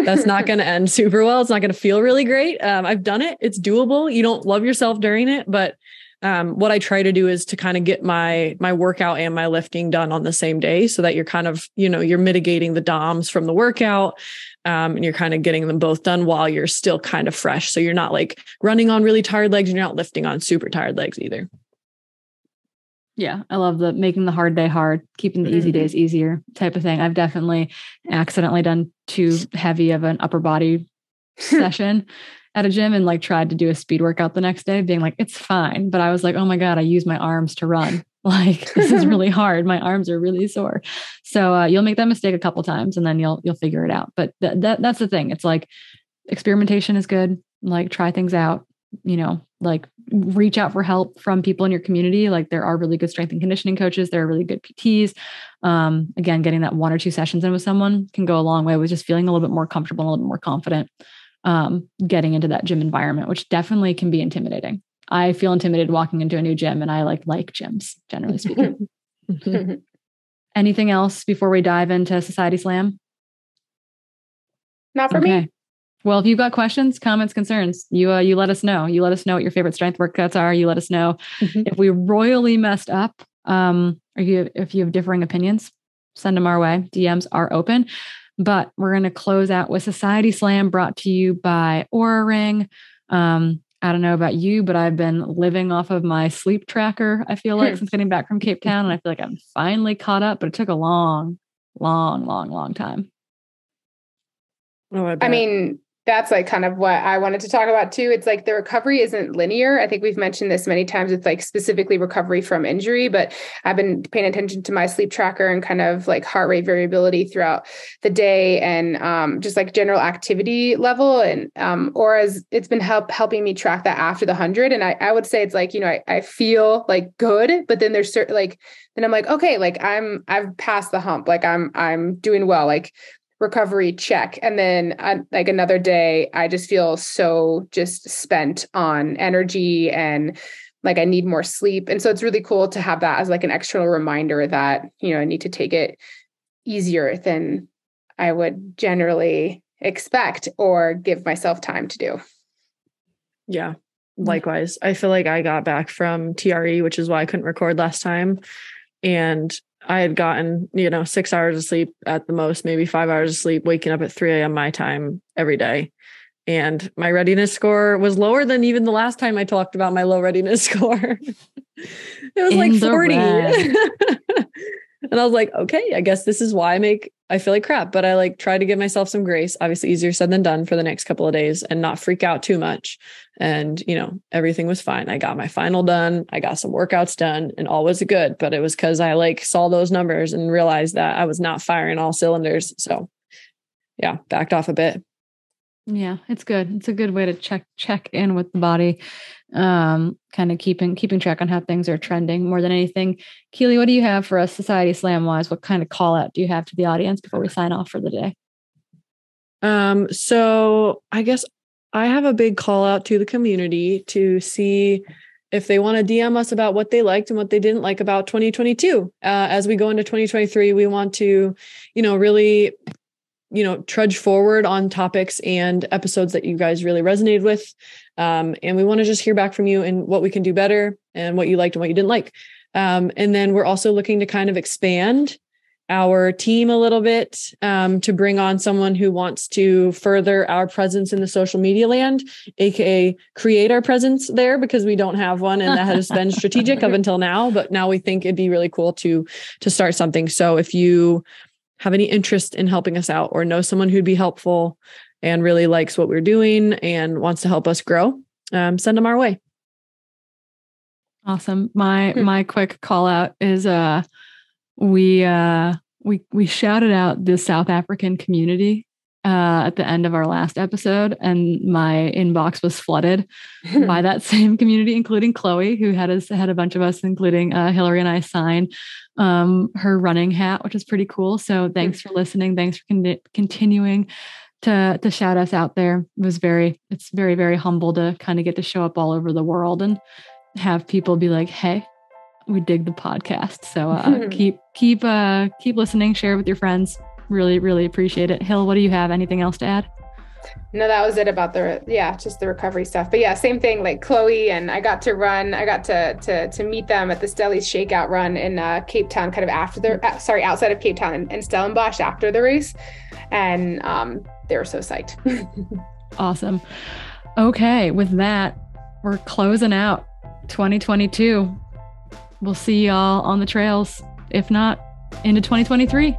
That's not going (laughs) to end super well. It's not going to feel really great. Um, I've done it. It's doable. You don't love yourself during it, but um, what I try to do is to kind of get my my workout and my lifting done on the same day, so that you're kind of you know you're mitigating the DOMS from the workout, um, and you're kind of getting them both done while you're still kind of fresh. So you're not like running on really tired legs, and you're not lifting on super tired legs either. Yeah, I love the making the hard day hard, keeping the easy mm-hmm. days easier type of thing. I've definitely accidentally done too heavy of an upper body (laughs) session at a gym and like tried to do a speed workout the next day, being like, it's fine. But I was like, oh my God, I use my arms to run. (laughs) Like this is (laughs) really hard. My arms are really sore. So uh, you'll make that mistake a couple times and then you'll you'll figure it out. But th- that that's the thing. It's like experimentation is good. Like try things out. You know, like reach out for help from people in your community. Like there are really good strength and conditioning coaches. There are really good PTs. Um, again, getting that one or two sessions in with someone can go a long way with just feeling a little bit more comfortable, and a little bit more confident um, getting into that gym environment, which definitely can be intimidating. I feel intimidated walking into a new gym and I like like gyms, generally speaking. (laughs) Anything else before we dive into Society Slam? Not for okay. me. Well, if you've got questions, comments, concerns, you uh, you let us know. You let us know what your favorite strength workouts are. You let us know mm-hmm. if we royally messed up, um, or you if you have differing opinions, send them our way. DMs are open. But we're going to close out with Society Slam brought to you by Oura Ring. Um, I don't know about you, but I've been living off of my sleep tracker, I feel like, (laughs) since getting back from Cape Town. And I feel like I'm finally caught up, but it took a long, long, long, long time. Oh, I, I mean, that's like kind of what I wanted to talk about too. It's like the recovery isn't linear. I think we've mentioned this many times with like specifically recovery from injury, but I've been paying attention to my sleep tracker and kind of like heart rate variability throughout the day and um, just like general activity level. And um, or as it's been help helping me track that after the hundred. And I, I would say it's like, you know, I, I feel like good, but then there's certain like then I'm like, okay, like I'm I've passed the hump. Like I'm I'm doing well. Like recovery check. And then uh, like another day i just feel so just spent on energy and like i need more sleep. And so it's really cool to have that as like an external reminder that you know i need to take it easier than i would generally expect or give myself time to do. Yeah likewise. I feel like i got back from tre which is why i couldn't record last time. And I had gotten, you know, six hours of sleep at the most, maybe five hours of sleep, waking up at 3 a.m. my time every day. And my readiness score was lower than even the last time I talked about my low readiness (laughs) score. (laughs) it was In like 40. (laughs) And I was like, okay, I guess this is why I make I feel like crap, but I like try to give myself some grace. Obviously, easier said than done for the next couple of days and not freak out too much. And, you know, everything was fine. I got my final done. I got some workouts done and all was good. But it was because I like saw those numbers and realized that I was not firing all cylinders. So yeah, backed off a bit. Yeah, it's good. It's a good way to check check in with the body um, kind of keeping keeping track on how things are trending more than anything. Keely, what do you have for us, Society Slam wise? What kind of call out do you have to the audience before we sign off for the day? Um, so I guess I have a big call out to the community to see if they want to DM us about what they liked and what they didn't like about 2022. Uh, as we go into 2023, we want to, you know, really you know trudge forward on topics and episodes that you guys really resonated with um, and we want to just hear back from you and what we can do better and what you liked and what you didn't like um, and then we're also looking to kind of expand our team a little bit um, to bring on someone who wants to further our presence in the social media land, aka create our presence there because we don't have one, and that has (laughs) been strategic up until now. But now we think it'd be really cool to to start something. So if you have any interest in helping us out or know someone who'd be helpful and really likes what we're doing and wants to help us grow, um, send them our way. Awesome. My hmm. my quick call out is uh we uh we we shouted out the South African community uh, at the end of our last episode, and my inbox was flooded (laughs) by that same community, including Chloe, who had us had a bunch of us, including uh, Hillary and I, sign um, her running hat, which is pretty cool. So thanks for listening. Thanks for con- continuing to to shout us out there. It was very it's very very humble to kind of get to show up all over the world and have people be like, "Hey, we dig the podcast." So uh, (laughs) keep keep uh keep listening, share with your friends. Really, really appreciate it. Hill, what do you have? Anything else to add? No, that was it about the yeah, just the recovery stuff. But yeah, same thing. Like Chloe and I got to run. I got to to to meet them at the Stellies Shakeout run in uh, Cape Town, kind of after the uh, sorry outside of Cape Town and, and Stellenbosch after the race, and um, they were so psyched. (laughs) awesome. Okay, with that, we're closing out 2022. We'll see y'all on the trails. If not, into 2023.